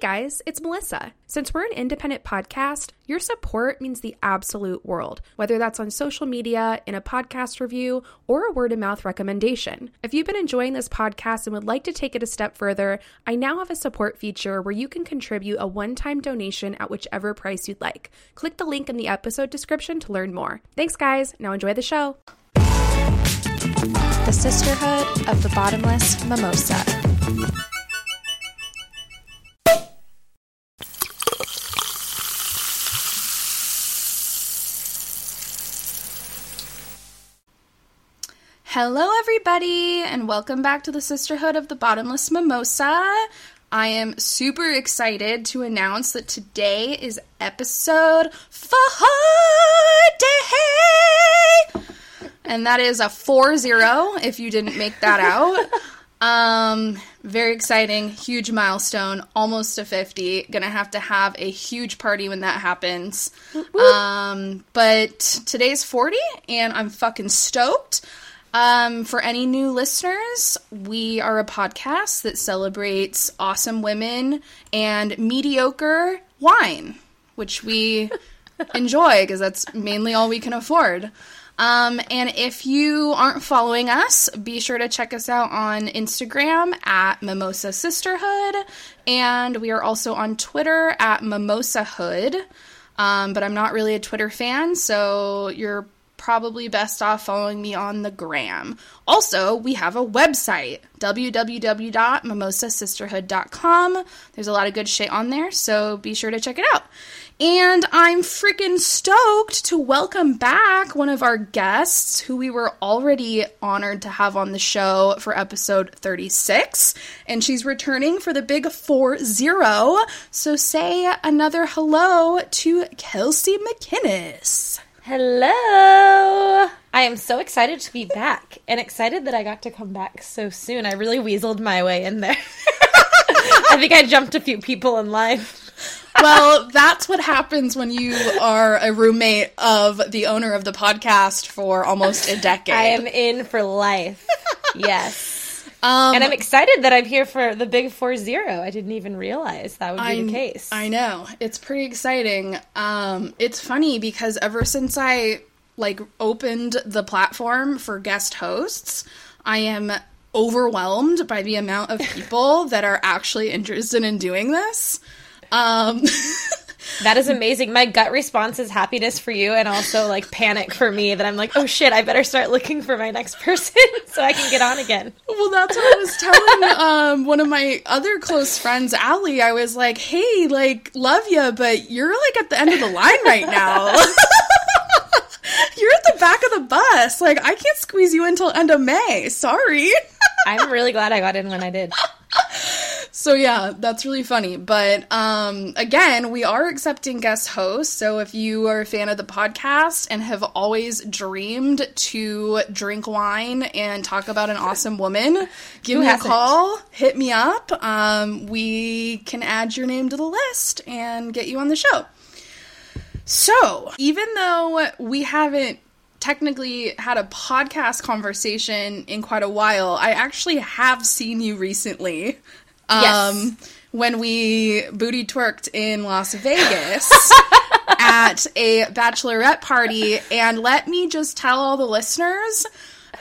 guys, it's Melissa. Since we're an independent podcast, your support means the absolute world, whether that's on social media, in a podcast review, or a word of mouth recommendation. If you've been enjoying this podcast and would like to take it a step further, I now have a support feature where you can contribute a one time donation at whichever price you'd like. Click the link in the episode description to learn more. Thanks, guys. Now enjoy the show. The Sisterhood of the Bottomless Mimosa. Hello, everybody, and welcome back to the Sisterhood of the Bottomless Mimosa. I am super excited to announce that today is episode 40, and that is a 4 0 if you didn't make that out. Um, very exciting, huge milestone, almost to 50. Gonna have to have a huge party when that happens. Um, but today's 40, and I'm fucking stoked. Um, for any new listeners, we are a podcast that celebrates awesome women and mediocre wine, which we enjoy because that's mainly all we can afford. Um, and if you aren't following us, be sure to check us out on Instagram at Mimosa Sisterhood, and we are also on Twitter at Mimosa Hood. Um, but I'm not really a Twitter fan, so you're probably best off following me on the gram. Also, we have a website, www.mimosasisterhood.com. There's a lot of good shit on there, so be sure to check it out. And I'm freaking stoked to welcome back one of our guests who we were already honored to have on the show for episode 36. And she's returning for the big 4 0. So say another hello to Kelsey McInnes. Hello! I am so excited to be back and excited that I got to come back so soon. I really weaseled my way in there. I think I jumped a few people in line. well, that's what happens when you are a roommate of the owner of the podcast for almost a decade. I am in for life. Yes. Um, and I'm excited that I'm here for the big four zero. I didn't even realize that would be I, the case. I know it's pretty exciting. Um, it's funny because ever since I like opened the platform for guest hosts, I am overwhelmed by the amount of people that are actually interested in doing this. Um, that is amazing. My gut response is happiness for you and also like panic for me that I'm like, oh shit, I better start looking for my next person so I can get on again. Well, that's what I was telling um, one of my other close friends, Allie. I was like, hey, like, love you, but you're like at the end of the line right now. you're at the back of the bus. Like, I can't squeeze you until end of May. Sorry. I'm really glad I got in when I did. So yeah, that's really funny. But um, again, we are accepting guest hosts. So if you are a fan of the podcast and have always dreamed to drink wine and talk about an awesome woman, give Who me a call, hit me up. Um, we can add your name to the list and get you on the show. So even though we haven't technically had a podcast conversation in quite a while, I actually have seen you recently. Um, Yes. When we booty twerked in Las Vegas at a bachelorette party. And let me just tell all the listeners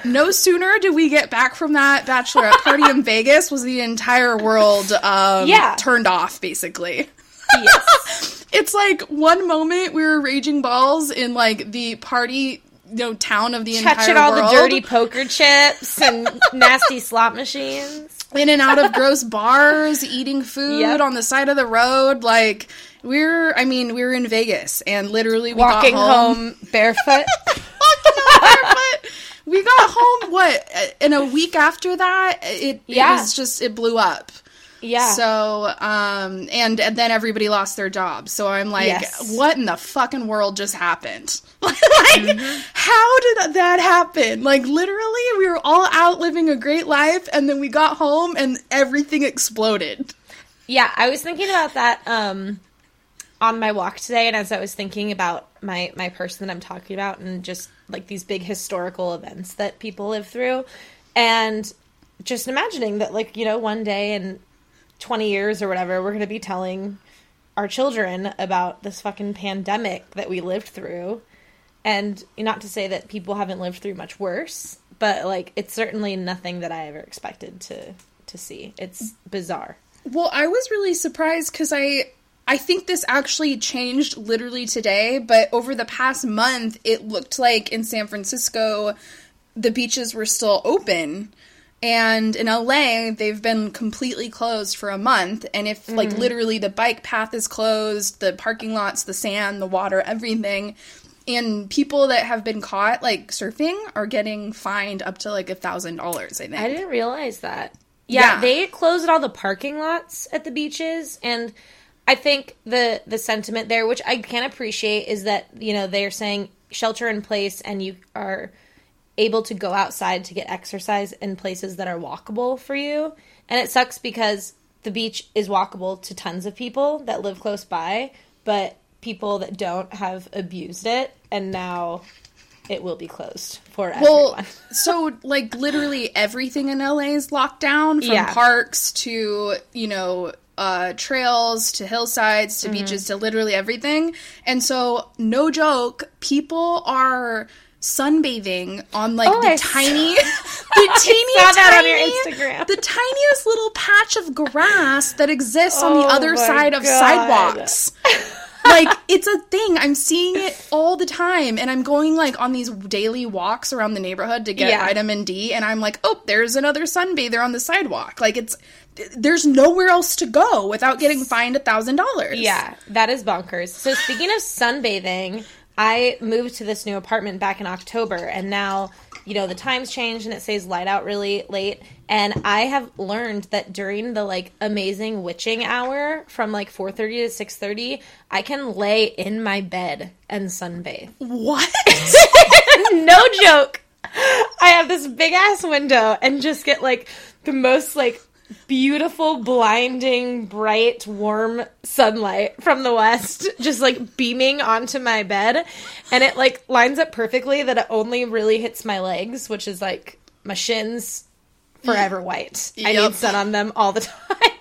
no sooner did we get back from that bachelorette party in Vegas was the entire world um, Yeah. turned off, basically. Yes. It's like one moment we were raging balls in like the party, you know, town of the Touching entire all world. the dirty poker chips and nasty slot machines. In and out of gross bars, eating food Yep. on the side of the road. Like we're, I mean, we were in Vegas and literally we Walking got home. home barefoot. Walking home barefoot. We got home what in a week after that. It, Yeah. it was just it blew up. Yeah. So, um, and and then everybody lost their jobs. So I'm like, Yes. what in the fucking world just happened? like, Mm-hmm. how did that happen? Like, literally, we were all out living a great life, and then we got home and everything exploded. Yeah, I was thinking about that um, on my walk today, and as I was thinking about my my person that I'm talking about, and just like these big historical events that people live through, and just imagining that, like you know, one day in 20 years or whatever, we're going to be telling our children about this fucking pandemic that we lived through. And not to say that people haven't lived through much worse, but like it's certainly nothing that I ever expected to to see. It's bizarre. Well, I was really surprised because I I think this actually changed literally today, but over the past month, it looked like in San Francisco the beaches were still open. And in LA, they've been completely closed for a month. And if, like, mm. literally the bike path is closed, the parking lots, the sand, the water, everything, and people that have been caught, like, surfing are getting fined up to, like, a $1,000, I think. I didn't realize that. Yeah, Yeah. they closed all the parking lots at the beaches and I think the the sentiment there which I can appreciate is that, you know, they're saying shelter in place and you are able to go outside to get exercise in places that are walkable for you. And it sucks because the beach is walkable to tons of people that live close by, but people that don't have abused it and now it will be closed for Well, everyone. so like literally everything in LA is locked down from Yeah. parks to, you know, uh, trails to hillsides Mm-hmm. to beaches to literally everything. And so, no joke, people are sunbathing on like Oh, the I tiny, the teeny saw that on tiny, your Instagram. the tiniest little patch of grass that exists on the Oh other side of sidewalks like it's a thing i'm seeing it all the time and i'm going like on these daily walks around the neighborhood to get Yeah. vitamin d and i'm like oh there's another sunbather on the sidewalk like it's there's nowhere else to go without getting fined a thousand dollars Yeah, that is bonkers. So speaking of sunbathing, I moved to this new apartment back in October and now, you know, the times changed and it stays light out really late and I have learned that during the like amazing witching hour from like 4:30 to 6:30, I can lay in my bed and sunbathe. what no joke. I have this big ass window and just get like the most like beautiful, blinding, bright, warm sunlight from the west just like beaming onto my bed. And it like lines up perfectly that it only really hits my legs, which is like my shins forever white. I need sun on them all the time.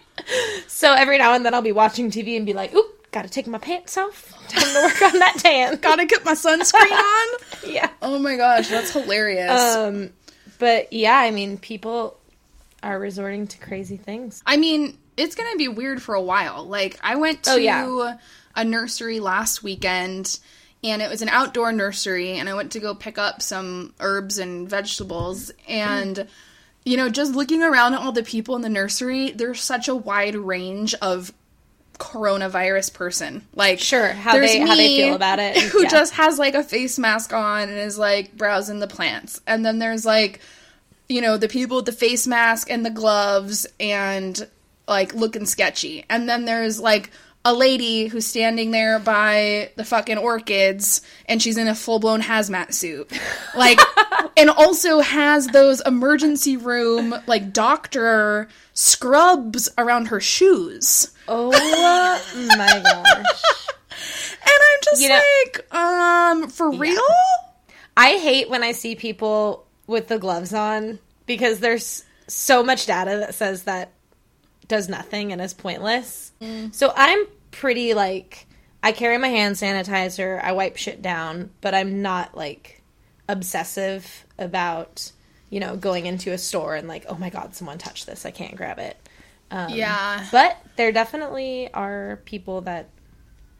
so every now and then I'll be watching TV and be like, oop, gotta take my pants off. Time to work on that tan. gotta get my sunscreen on yeah. oh my gosh that's hilarious Um, but yeah, I mean, people are resorting to crazy things. I mean, it's going to be weird for a while. Like, I went oh, to Oh, yeah. a nursery last weekend, and it was an outdoor nursery, and I went to go pick up some herbs and vegetables, and. You know, just looking around at all the people in the nursery, there's such a wide range of coronavirus person. Like, Sure, how they- how they feel about it, Who yeah. just has like a face mask on and is like browsing the plants. And then there's like you know, the people with the face mask and the gloves and like looking sketchy. And then there's like a lady who's standing there by the fucking orchids and she's in a full blown hazmat suit. Like, and also has those emergency room, like, doctor scrubs around her shoes. Oh my gosh. And I'm just You know- like, um, for real? I hate when I see people with the gloves on because there's so much data that says that does nothing and is pointless. So I'm pretty like I carry my hand sanitizer, I wipe shit down, but I'm not like obsessive about, you know, going into a store and like, oh my god, someone touched this, I can't grab it. Um, Yeah. But there definitely are people that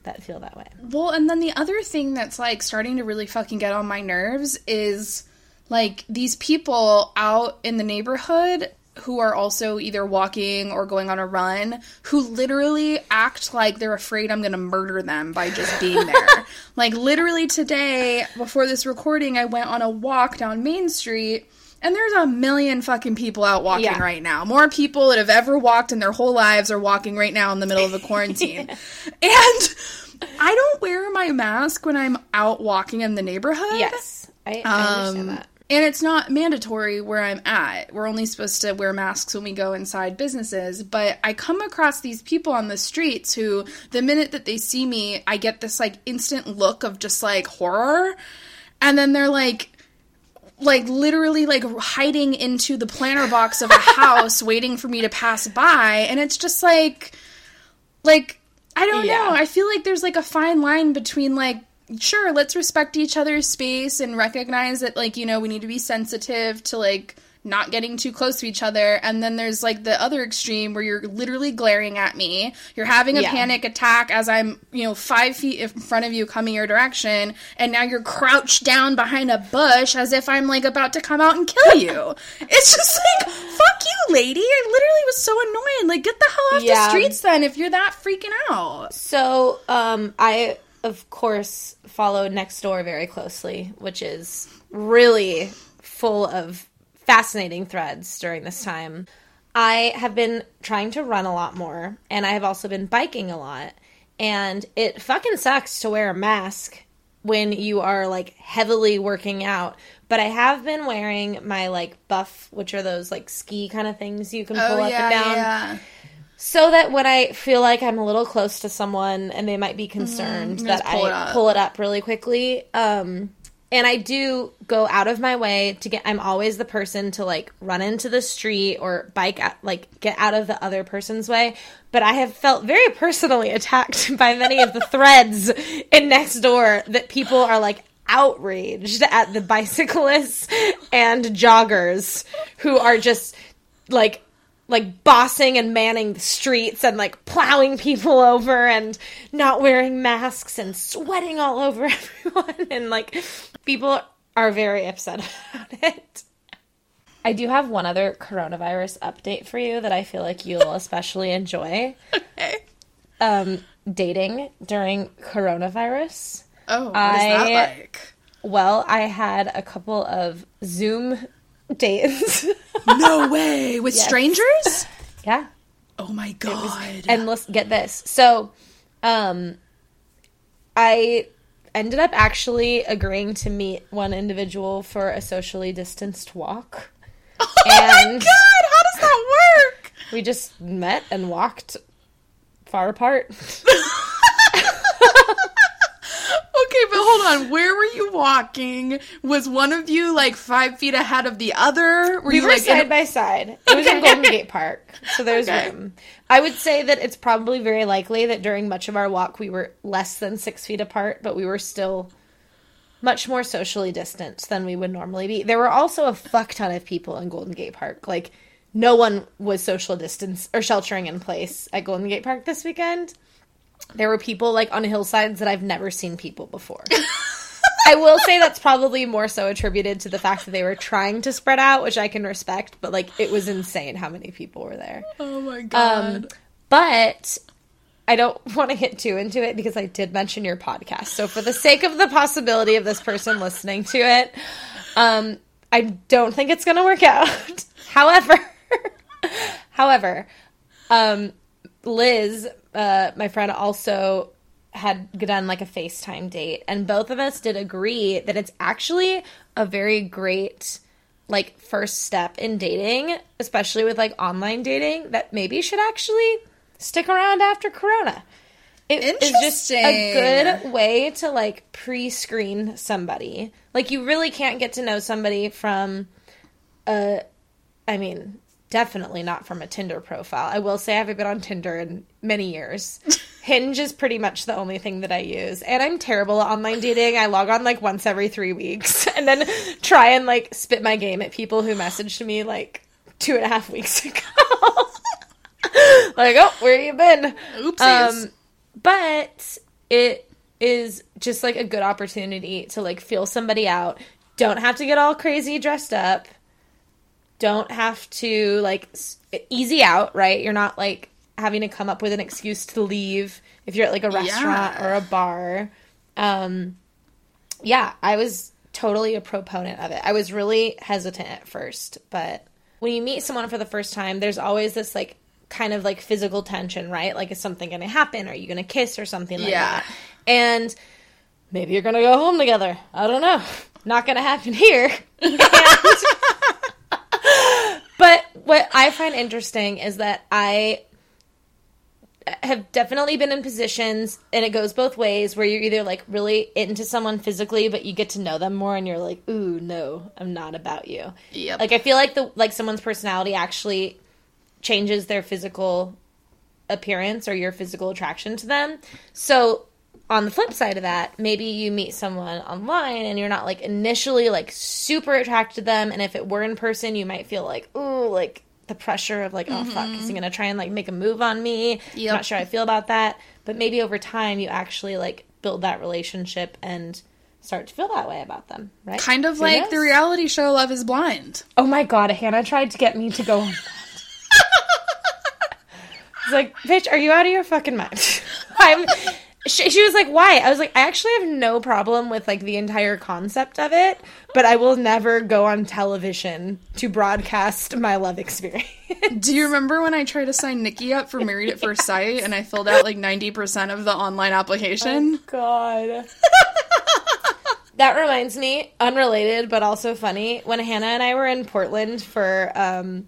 that feel that way. Well, and then the other thing that's like starting to really fucking get on my nerves is like these people out in the neighborhood who are also either walking or going on a run who literally act like they're afraid I'm going to murder them by just being there. like literally today before this recording I went on a walk down Main Street and there's a million fucking people out walking Yeah. right now. More people that have ever walked in their whole lives are walking right now in the middle of a quarantine. And I don't wear my mask when I'm out walking in the neighborhood. Yes. I, I understand Um, that. And it's not mandatory where I'm at. We're only supposed to wear masks when we go inside businesses. But I come across these people on the streets who, the minute that they see me, I get this like instant look of just like horror. And then they're like, like literally like hiding into the planter box of a house waiting for me to pass by and it's just like like I don't Yeah. know. I feel like there's like a fine line between like sure, let's respect each other's space and recognize that like, you know, we need to be sensitive to like not getting too close to each other. And then there's like the other extreme where you're literally glaring at me. You're having a Yeah. panic attack as i'm you know five feet in front of you coming your direction. And now you're crouched down behind a bush as if i'm like about to come out and kill you. It's just like fuck you lady. I literally was so annoyed. Like get the hell off Yeah. the streets then if you're that freaking out. So, um, I of course follow Nextdoor very closely, which is really full of fascinating threads during this time. I have been trying to run a lot more, and I have also been biking a lot. And it fucking sucks to wear a mask when you are like heavily working out. But I have been wearing my like buff, which are those like ski kind of things you can oh, pull oh up yeah and down yeah so that when I feel like I'm a little close to someone and they might be concerned you that pull I it pull it up really quickly. Um, and I do go out of my way to get. I'm always the person to like run into the street or bike out, like get out of the other person's way. But I have felt very personally attacked by many of the threads in next door that people are like outraged at the bicyclists and joggers who are just like like bossing and manning the streets and like plowing people over and not wearing masks and sweating all over everyone and like people are very upset about it. I do have one other coronavirus update for you that I feel like you'll especially enjoy. okay Um dating during coronavirus. oh what is I- that like Well, I had a couple of Zoom dates. no way with strangers yeah. oh my god and let's get this. So, um, I ended up actually agreeing to meet one individual for a socially distanced walk. oh my god how does that work We just met and walked far apart. Okay, but hold on. Where were you walking? Was one of you like five feet ahead of the other? Were We you were like in a- side by side. It was in Golden Gate Park, so there's Okay. room. I would say that it's probably very likely that during much of our walk we were less than six feet apart, but we were still much more socially distant than we would normally be. There were also a fuck ton of people in Golden Gate Park. Like no one was social distance or sheltering in place at Golden Gate Park this weekend. There were people like on hillsides that I've never seen people before. I will say that's probably more so attributed to the fact that they were trying to spread out, which I can respect, but like it was insane how many people were there. Oh my god. Um, but I don't want to get too into it because I did mention your podcast. So for the sake of the possibility of this person listening to it, um, I don't think it's going to work out. however, however, um, Liz, uh, my friend, also had done like a FaceTime date, and both of us did agree that it's actually a very great like first step in dating, especially with like online dating, that maybe should actually stick around after Corona. It is just a good way to like pre-screen somebody. Like you really can't get to know somebody from a I mean, definitely not from a Tinder profile. I will say I haven't been on Tinder in many years. Hinge is pretty much the only thing that I use. And I'm terrible at online dating. I log on like once every three weeks and then try and like spit my game at people who messaged me like two and a half weeks ago. like, oh, where have you been? Oopsies. Um, but it is just like a good opportunity to like feel somebody out. Don't have to get all crazy dressed up. Don't have to like easy out, right? You're not like having to come up with an excuse to leave if you're at like a restaurant Yeah. or a bar. Um, yeah, I was totally a proponent of it. I was really hesitant at first, but when you meet someone for the first time, there's always this like kind of like physical tension, right? Like, is something going to happen? Are you going to kiss or something like Yeah. that? And maybe you're going to go home together. I don't know. Not going to happen here. And- but what I find interesting is that I have definitely been in positions, and it goes both ways, where you're either like really into someone physically, but you get to know them more, and you're like, "Ooh, no, I'm not about you." Yep. Like I feel like the like someone's personality actually changes their physical appearance or your physical attraction to them. So on the flip side of that, maybe you meet someone online and you're not like initially like super attracted to them, and if it were in person, you might feel like, ooh, like the pressure of like, oh fuck, is he mm-hmm. gonna try and like make a move on me? Yep. I'm not sure how I feel about that. But maybe over time you actually like build that relationship and start to feel that way about them, right? Kind of Who like the reality show Love is Blind. Oh my god, Hannah tried to get me to go on that. It's like, bitch, are you out of your fucking mind? I'm. She, she was like, "Why?" I was like, "I actually have no problem with like the entire concept of it, but I will never go on television to broadcast my love experience." Do you remember when I tried to sign Nikki up for Married at First Sight and I filled out like 90% of the online application? God. that reminds me, unrelated but also funny. When Hannah and I were in Portland for um,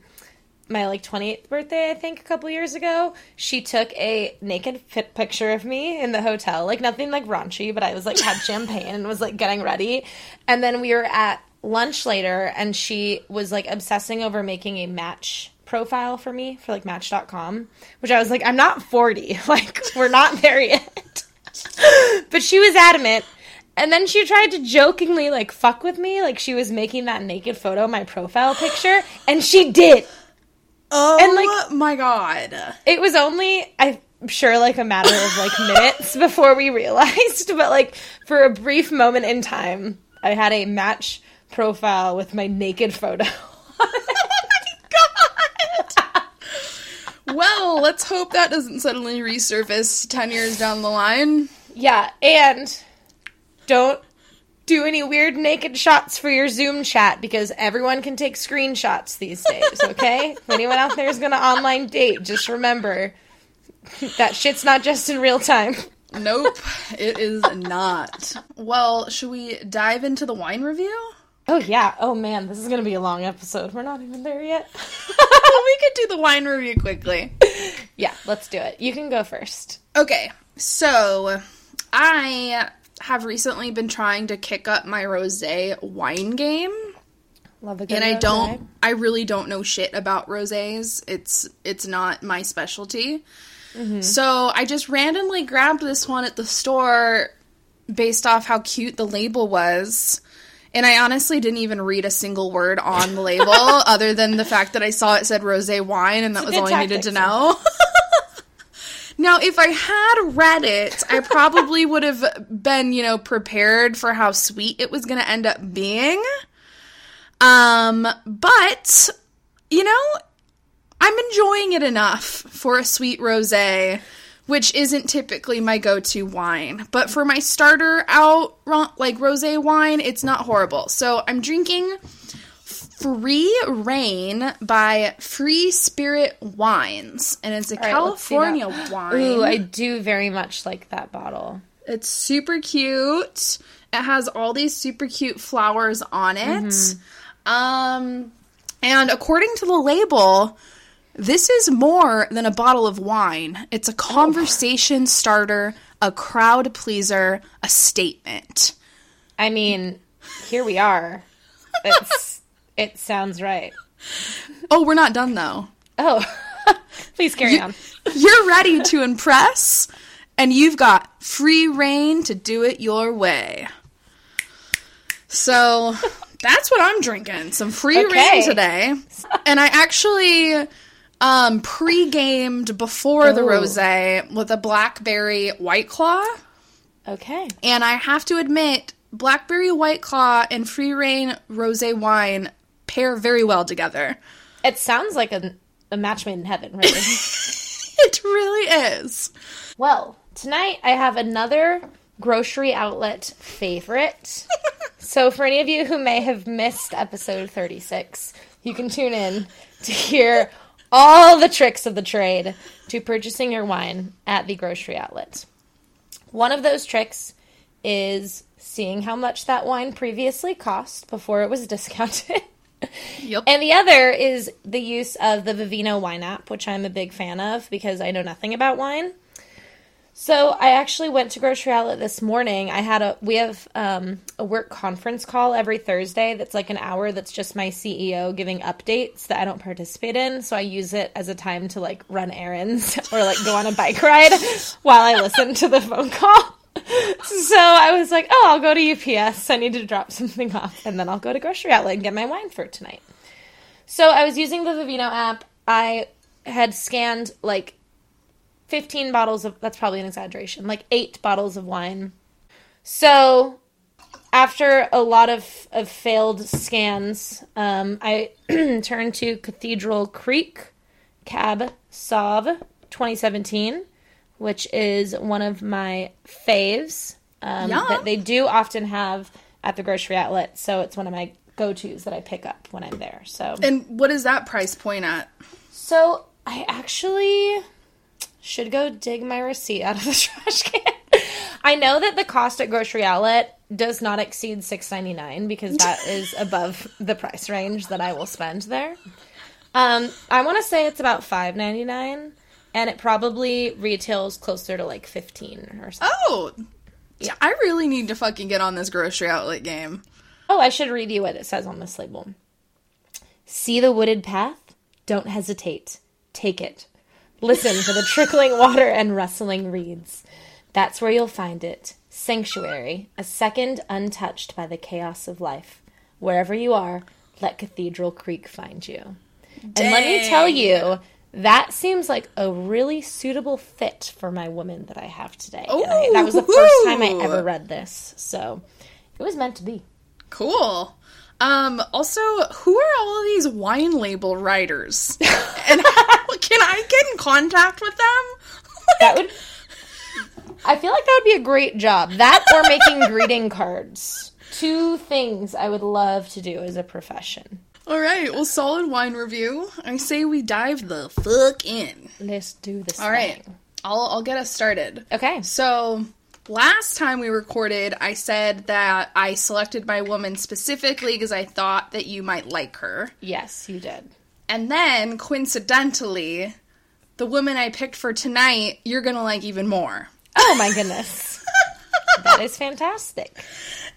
my like 28th birthday, I think a couple years ago, she took a naked fit picture of me in the hotel. Like nothing like raunchy, but I was like had champagne and was like getting ready. And then we were at lunch later and she was like obsessing over making a match profile for me for like match.com, which I was like I'm not 40. Like we're not there yet. but she was adamant. And then she tried to jokingly like fuck with me, like she was making that naked photo my profile picture, and she did. Oh And, like- my god. It was only I'm sure like a matter of like minutes before we realized, but like for a brief moment in time, I had a match profile with my naked photo. Oh well, let's hope that doesn't suddenly resurface 10 years down the line. yeah, and don't do any weird naked shots for your Zoom chat because everyone can take screenshots these days, okay? if anyone out there is going to online date, just remember that shit's not just in real time. Nope, it is not. Well, should we dive into the wine review? Oh yeah. Oh man, this is going to be a long episode. We're not even there yet. we could do the wine review quickly. yeah, let's do it. You can go first. Okay, so I have recently been trying to kick up my rosé wine game. Love a good and I rosé. don't I really don't know shit about rosés. It's it's not my specialty. Mm-hmm. So I just randomly grabbed this one at the store based off how cute the label was. And I honestly didn't even read a single word on the label other than the fact that I saw it said rosé wine and that was all I needed to know. Now, if I had read it, I probably would have been, you know, prepared for how sweet it was going to end up being. Um, but you know, I'm enjoying it enough for a sweet rosé, which isn't typically my go-to wine. But for my starter out like rosé wine, it's not horrible. So I'm drinking Free Rain by Free Spirit Wines, and it's a right, let's see that. California wine. Ooh, I do very much like that bottle. It's super cute. It has all these super cute flowers on it. Um, and according to the label, this is more than a bottle of wine. It's a conversation starter, a crowd pleaser, a statement. I mean, here we are. It's it sounds right. Oh, we're not done though. Oh, please carry on. You're ready to impress, and you've got free reign to do it your way. So that's what I'm drinking. Some free Okay. reign today. And I actually um pre-gamed before the rosé with a blackberry white claw. Okay. And I have to admit, blackberry white claw and free reign rosé wine pair very well together. It sounds like a, a match made in heaven, really. It really is. well, tonight I have another grocery outlet favorite. so, for any of you who may have missed episode 36, you can tune in to hear all the tricks of the trade to purchasing your wine at the grocery outlet. One of those tricks is seeing how much that wine previously cost before it was discounted. Yep. And the other is the use of the Vivino wine app, which I'm a big fan of because I know nothing about wine. So I actually went to grocery outlet this morning. I had a we have um, a work conference call every Thursday that's like an hour that's just my CEO giving updates that I don't participate in. So I use it as a time to like run errands or like go on a bike ride while I listen to the phone call. So I was like, oh, I'll go to UPS. I need to drop something off, and then I'll go to grocery outlet and get my wine for tonight. So I was using the Vivino app. I had scanned like 15 bottles of that's probably an exaggeration like eight bottles of wine so after a lot of, of failed scans um, i turned to cathedral creek cab sauv 2017 which is one of my faves um, that they do often have at the grocery outlet so it's one of my go-to's that i pick up when i'm there so And what is that price point at? so I actually should go dig my receipt out of the trash can. I know that the cost at grocery outlet does not exceed six ninety nine because that is above the price range that I will spend there. Um, I want to say it's about five ninety nine, and it probably retails closer to like fifteen or something. Oh, yeah. I really need to fucking get on this grocery outlet game. Oh, I should read you what it says on this label. See the wooded path? Don't hesitate. Take it. Listen for the trickling water and rustling reeds. That's where you'll find it. Sanctuary, a second untouched by the chaos of life. Wherever you are, let Cathedral Creek find you. And let me tell you, that seems like a really suitable fit for my woman that I have today. I, that was the first time I ever read this. So it was meant to be. Cool. Um, also, who are all of these wine label writers? and how, can I get in contact with them? That would. I feel like that would be a great job. That or making greeting cards. Two things I would love to do as a profession. All right, well, solid wine review. I say we dive the fuck in. Let's do this. All right, I'll I'll get us started. Okay. So, last time we recorded, I said that I selected my woman specifically because I thought that you might like her. Yes, you did. And then, coincidentally, the woman I picked for tonight, you're gonna like even more. Oh my goodness. that is fantastic.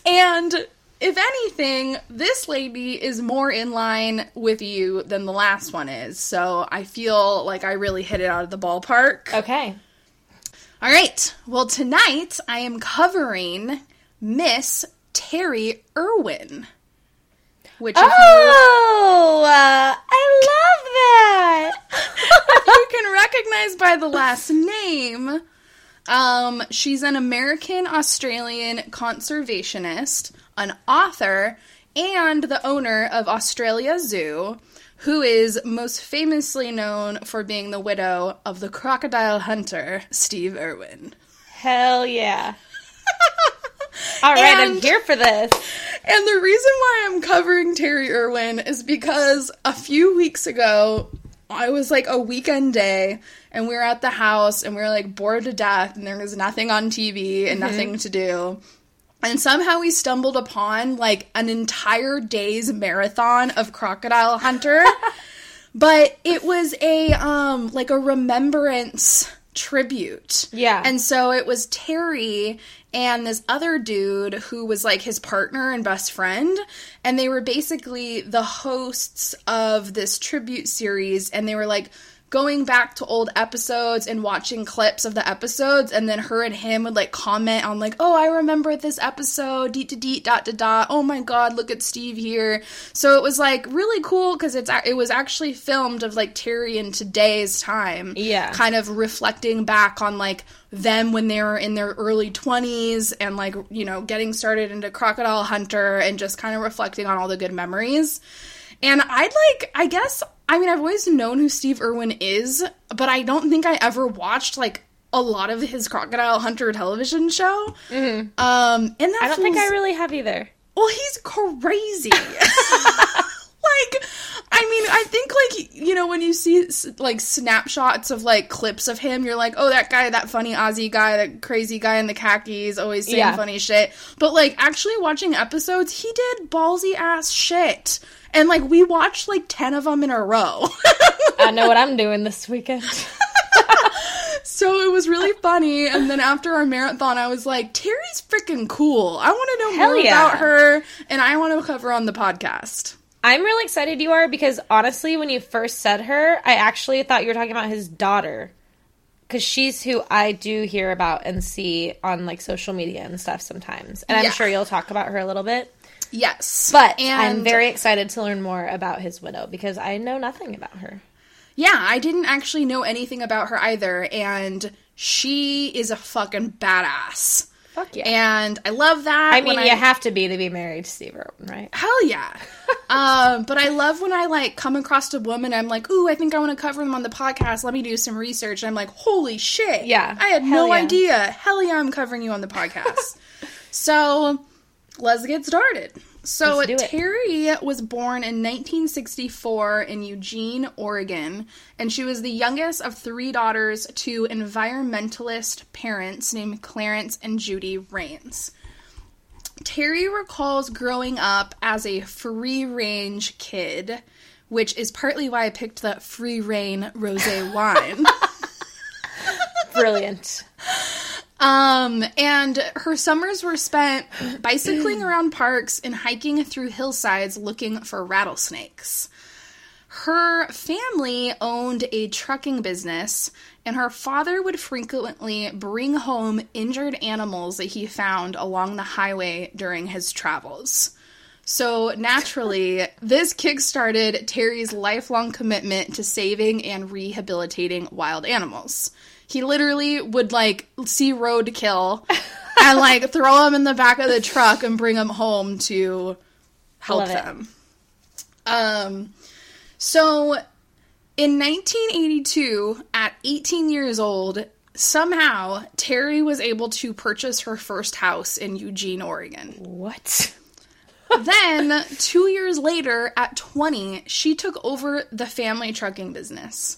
And if anything, this lady is more in line with you than the last one is. So I feel like I really hit it out of the ballpark. Okay. All right. Well, tonight I am covering Miss Terri Irwin. Which, Oh, uh, I love that. you, you can recognize by the last name, um, she's an American Australian conservationist, an author, and the owner of Australia Zoo, who is most famously known for being the widow of the crocodile hunter, Steve Irwin. Hell yeah. All right, I'm here for this. And the reason why I'm covering Terri Irwin is because a few weeks ago, I was like a weekend day, and we were at the house, and we were like bored to death, and there was nothing on TV and mm-hmm. nothing to do. And somehow we stumbled upon like an entire day's marathon of Crocodile Hunter. but it was a um like a remembrance tribute. Yeah. And so it was Terri and this other dude who was like his partner and best friend and they were basically the hosts of this tribute series and they were like going back to old episodes and watching clips of the episodes and then her and him would like comment on like oh i remember this episode deet to deet dot to dot. Oh my god look at steve here. So it was like really cool because it's it was actually filmed of like terri in today's time Yeah. kind of reflecting back on like them when they were in their early 20s and like you know getting started into crocodile hunter and just kind of reflecting on all the good memories. And i'd like i guess i mean i've always known who steve irwin is but i don't think i ever watched like a lot of his crocodile hunter television show um and that I don't think I really have either. well, he's crazy. like, I mean, I think like you know when you see like snapshots of like clips of him, you're like, oh, that guy, that funny Aussie guy, that crazy guy in the khakis, always saying Yeah. funny shit. But like actually watching episodes, he did ballsy ass shit, and like we watched like ten of them in a row. I know what I'm doing this weekend. so it was really funny. And then after our marathon, I was like, Terri's freaking cool. I want to know Hell more yeah. about her, and I want to cover on the podcast. I'm really excited you are because honestly, when you first said her, I actually thought you were talking about his daughter. Because she's who I do hear about and see on like social media and stuff sometimes. And I'm Yeah. sure you'll talk about her a little bit. Yes, But and I'm very excited to learn more about his widow because I know nothing about her. Yeah, I didn't actually know anything about her either, and she is a fucking badass. Fuck yeah. And I love that. I mean, you have to be to be married to Steve Irwin, right? Hell yeah. um, but I love when I like come across a woman, I'm like, ooh, I think I want to cover them on the podcast. Let me do some research. And I'm like, holy shit. Yeah. I had no yeah. idea. Hell yeah, I'm covering you on the podcast. so let's get started. So. Terri was born in 1964 in Eugene, Oregon, and she was the youngest of three daughters to environmentalist parents named Clarence and Judy Raines. Terri recalls growing up as a free range kid, which is partly why I picked the free reign rose wine. Brilliant. Um, and her summers were spent bicycling around parks and hiking through hillsides looking for rattlesnakes. Her family owned a trucking business, and her father would frequently bring home injured animals that he found along the highway during his travels. So, naturally, this kickstarted Terri's lifelong commitment to saving and rehabilitating wild animals. He literally would like see roadkill and like throw him in the back of the truck and bring him home to help them. Um, so in 1982, at 18 years old, somehow Terri was able to purchase her first house in Eugene, Oregon. What? then, two years later, at 20, she took over the family trucking business.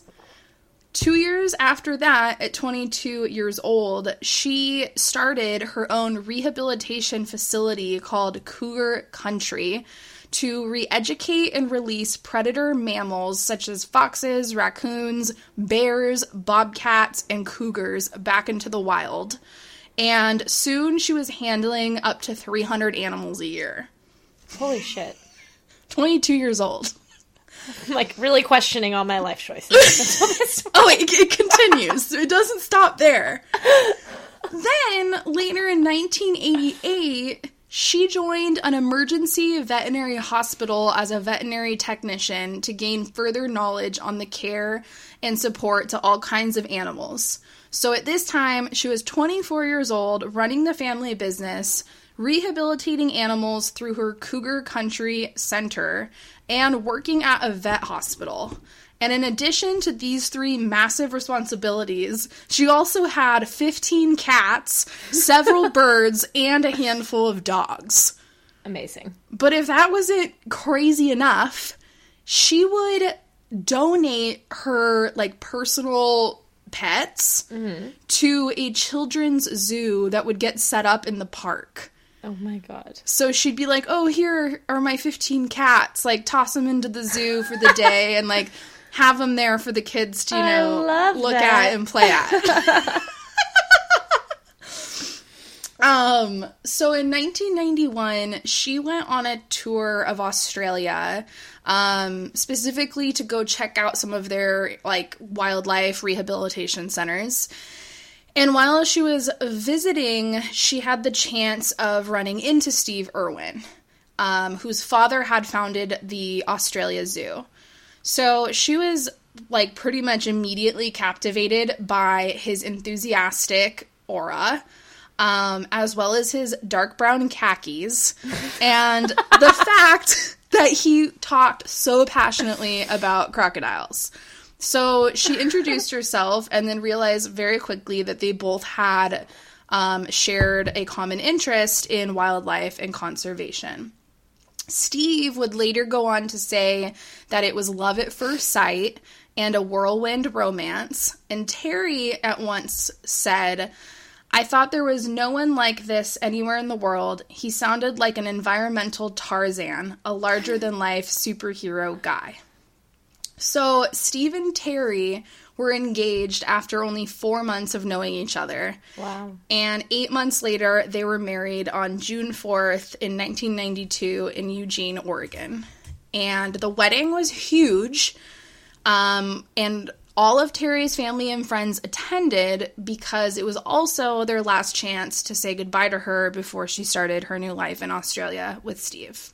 Two years after that, at 22 years old, she started her own rehabilitation facility called Cougar Country to re educate and release predator mammals such as foxes, raccoons, bears, bobcats, and cougars back into the wild. And soon she was handling up to 300 animals a year. Holy shit. 22 years old. Like really questioning all my life choices. That's what this- Oh, it, it continues. it doesn't stop there. Then, later in 1988, she joined an emergency veterinary hospital as a veterinary technician to gain further knowledge on the care and support to all kinds of animals. So, at this time, she was 24 years old, running the family business, rehabilitating animals through her Cougar Country Center, and working at a vet hospital. And in addition to these three massive responsibilities, she also had 15 cats, several birds, and a handful of dogs. Amazing. But if that wasn't crazy enough, she would donate her like personal pets mm-hmm. to a children's zoo that would get set up in the park. Oh my god. So she'd be like, "Oh, here are my 15 cats. Like toss them into the zoo for the day and like have them there for the kids to, you know, look that. at and play at." um, so in 1991, she went on a tour of Australia, um, specifically to go check out some of their like wildlife rehabilitation centers. And while she was visiting, she had the chance of running into Steve Irwin, um, whose father had founded the Australia Zoo. So she was like pretty much immediately captivated by his enthusiastic aura, um, as well as his dark brown khakis, and the fact that he talked so passionately about crocodiles. So she introduced herself and then realized very quickly that they both had um, shared a common interest in wildlife and conservation. Steve would later go on to say that it was love at first sight and a whirlwind romance. And Terri at once said, I thought there was no one like this anywhere in the world. He sounded like an environmental Tarzan, a larger than life superhero guy. So, Steve and Terri were engaged after only four months of knowing each other. Wow. And eight months later, they were married on June 4th in 1992 in Eugene, Oregon. And the wedding was huge. Um, and all of Terri's family and friends attended because it was also their last chance to say goodbye to her before she started her new life in Australia with Steve.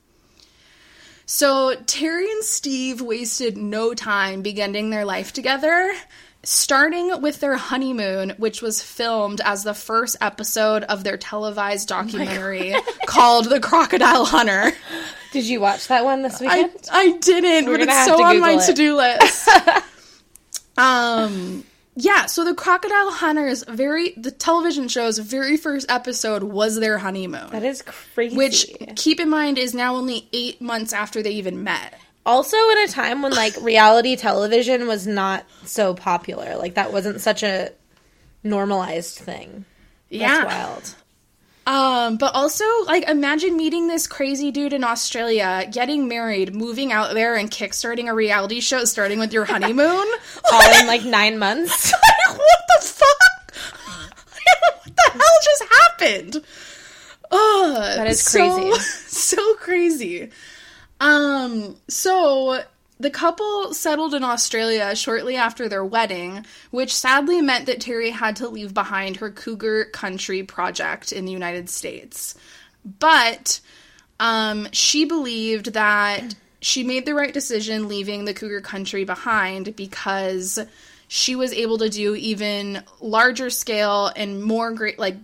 So Terri and Steve wasted no time beginning their life together, starting with their honeymoon, which was filmed as the first episode of their televised documentary called The Crocodile Hunter. Did you watch that one this I, weekend? I didn't, but gonna it's so on my it. to-do list. um yeah, so the Crocodile Hunters very the television show's very first episode was their honeymoon. that is crazy. which keep in mind is now only 8 months after they even met. also in a time when like reality television was not so popular. Like that wasn't such a normalized thing. That's Yeah. wild. Um, but also, like, imagine meeting this crazy dude in Australia, getting married, moving out there, and kickstarting a reality show starting with your honeymoon. All in like nine months. Like, what the fuck? what the hell just happened? Oh, That is so- crazy. So crazy. Um, so the couple settled in Australia shortly after their wedding, which sadly meant that Terri had to leave behind her Cougar Country project in the United States. But um, she believed that she made the right decision leaving the Cougar Country behind because she was able to do even larger scale and more great, like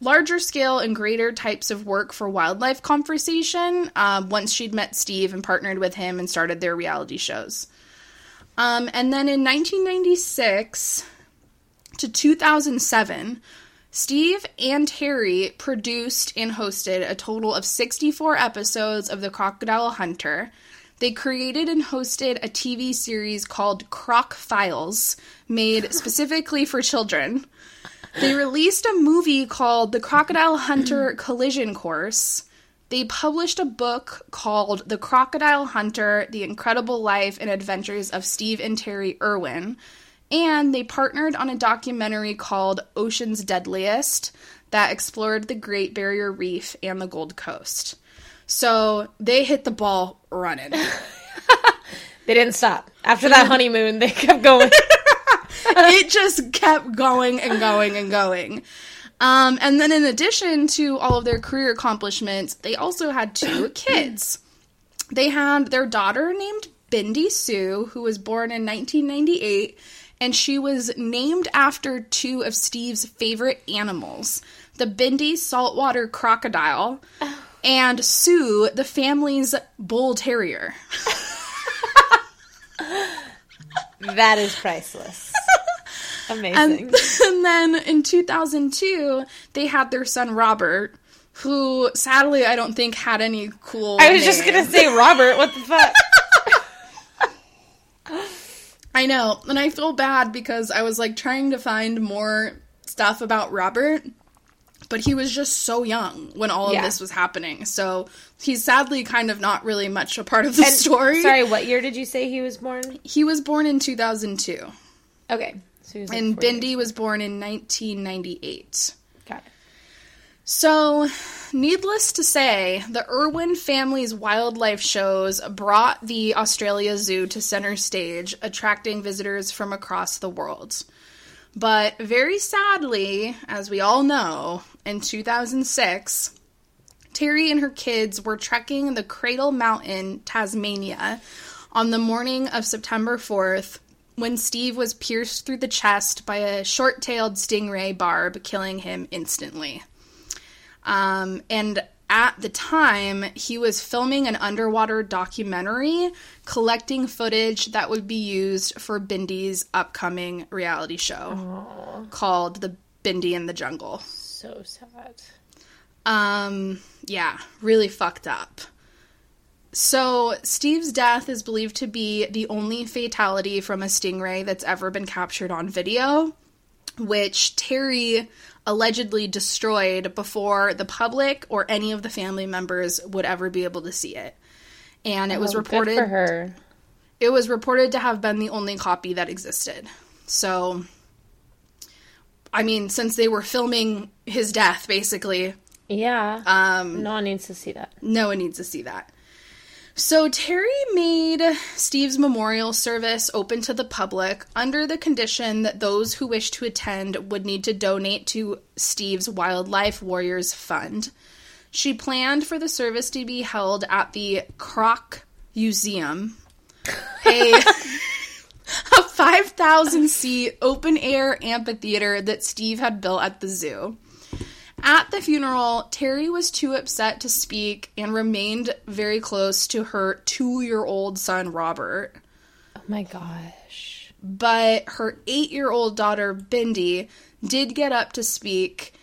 larger scale and greater types of work for wildlife conversation um, once she'd met Steve and partnered with him and started their reality shows. Um, and then in 1996 to 2007, Steve and Terri produced and hosted a total of 64 episodes of The Crocodile Hunter. They created and hosted a TV series called Croc Files, made specifically for children. They released a movie called The Crocodile Hunter Collision Course. They published a book called The Crocodile Hunter The Incredible Life and Adventures of Steve and Terri Irwin. And they partnered on a documentary called Ocean's Deadliest that explored the Great Barrier Reef and the Gold Coast. So they hit the ball running. They didn't stop. After that honeymoon, they kept going. it just kept going and going and going. Um, and then, in addition to all of their career accomplishments, they also had two kids. They had their daughter named Bindi Sue, who was born in 1998, and she was named after two of Steve's favorite animals the Bindi saltwater crocodile and Sue, the family's bull terrier. that is priceless. And, Amazing. and then in 2002, they had their son Robert, who sadly I don't think had any cool. I was just gonna say Robert. What the fuck? I know, and I feel bad because I was like trying to find more stuff about Robert, but he was just so young when all of Yeah. this was happening. So he's sadly kind of not really much a part of the And- story. Sorry, what year did you say he was born? He was born in 2002, Okay, so like and. Bindi was born in 1998. Got it. So, needless to say, the Irwin family's wildlife shows brought the Australia Zoo to center stage, attracting visitors from across the world. But very sadly, as we all know, in 2006, Terri and her kids were trekking the Cradle Mountain, Tasmania, on the morning of September 4th when Steve was pierced through the chest by a short tailed stingray barb, killing him instantly. Um, and at the time, he was filming an underwater documentary collecting footage that would be used for Bindi's upcoming reality show called The Bindi in the Jungle. So sad. Um, yeah, really fucked up. So, Steve's death is believed to be the only fatality from a stingray that's ever been captured on video, which Terri allegedly destroyed before the public or any of the family members would ever be able to see it. And it was Oh, good reported for her. it was reported to have been the only copy that existed. So, I mean, since they were filming his death, basically, Yeah. um, no one needs to see that. no one needs to see that. So, Terri made Steve's memorial service open to the public under the condition that those who wish to attend would need to donate to Steve's Wildlife Warriors Fund. She planned for the service to be held at the Kroc Museum, a, a 5,000 seat open air amphitheater that Steve had built at the zoo. At the funeral, Terri was too upset to speak and remained very close to her two year old son, Robert. Oh my gosh. But her eight year old daughter, Bindi, did get up to speak.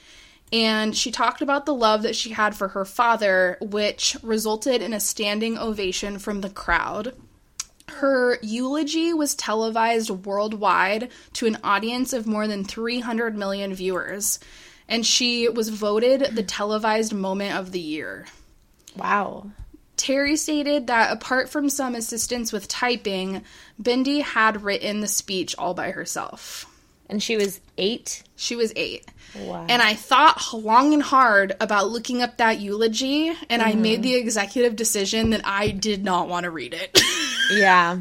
And she talked about the love that she had for her father, which resulted in a standing ovation from the crowd. Her eulogy was televised worldwide to an audience of more than 300 million viewers, and she was voted the televised moment of the year. Wow. Terri stated that apart from some assistance with typing, Bindi had written the speech all by herself. And she was eight. She was eight. Wow. And I thought long and hard about looking up that eulogy, and I made mm-hmm. the executive decision that I did not want to read it. yeah.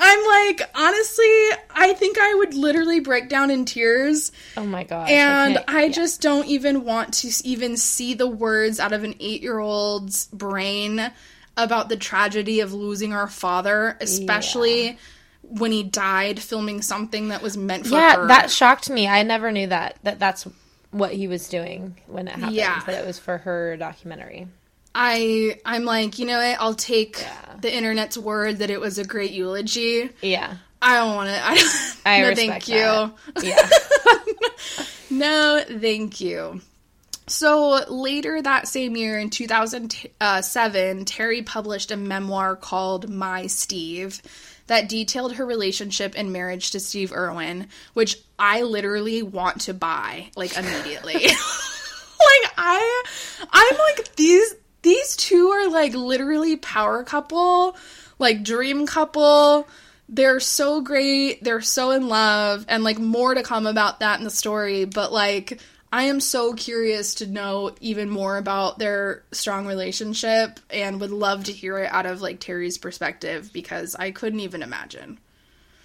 I'm like, honestly, I think I would literally break down in tears. Oh my gosh. And can't- I yeah. just don't even want to even see the words out of an eight year old's brain about the tragedy of losing our father, especially when he died filming something that was meant for Yeah, her. that shocked me. I never knew that that that's what he was doing when it happened. Yeah. That it was for her documentary. I I'm like, you know what? I'll take Yeah. the internet's word that it was a great eulogy. Yeah. I don't want to. I, I no, respect thank you. that. Yeah. No, thank you. So later that same year in 2007, uh, Terri published a memoir called My Steve that detailed her relationship and marriage to Steve Irwin, which I literally want to buy like immediately. like I I'm like these these two are like literally power couple, like dream couple. They're so great. They're so in love and like more to come about that in the story, but like I am so curious to know even more about their strong relationship and would love to hear it out of like Terri's perspective because I couldn't even imagine.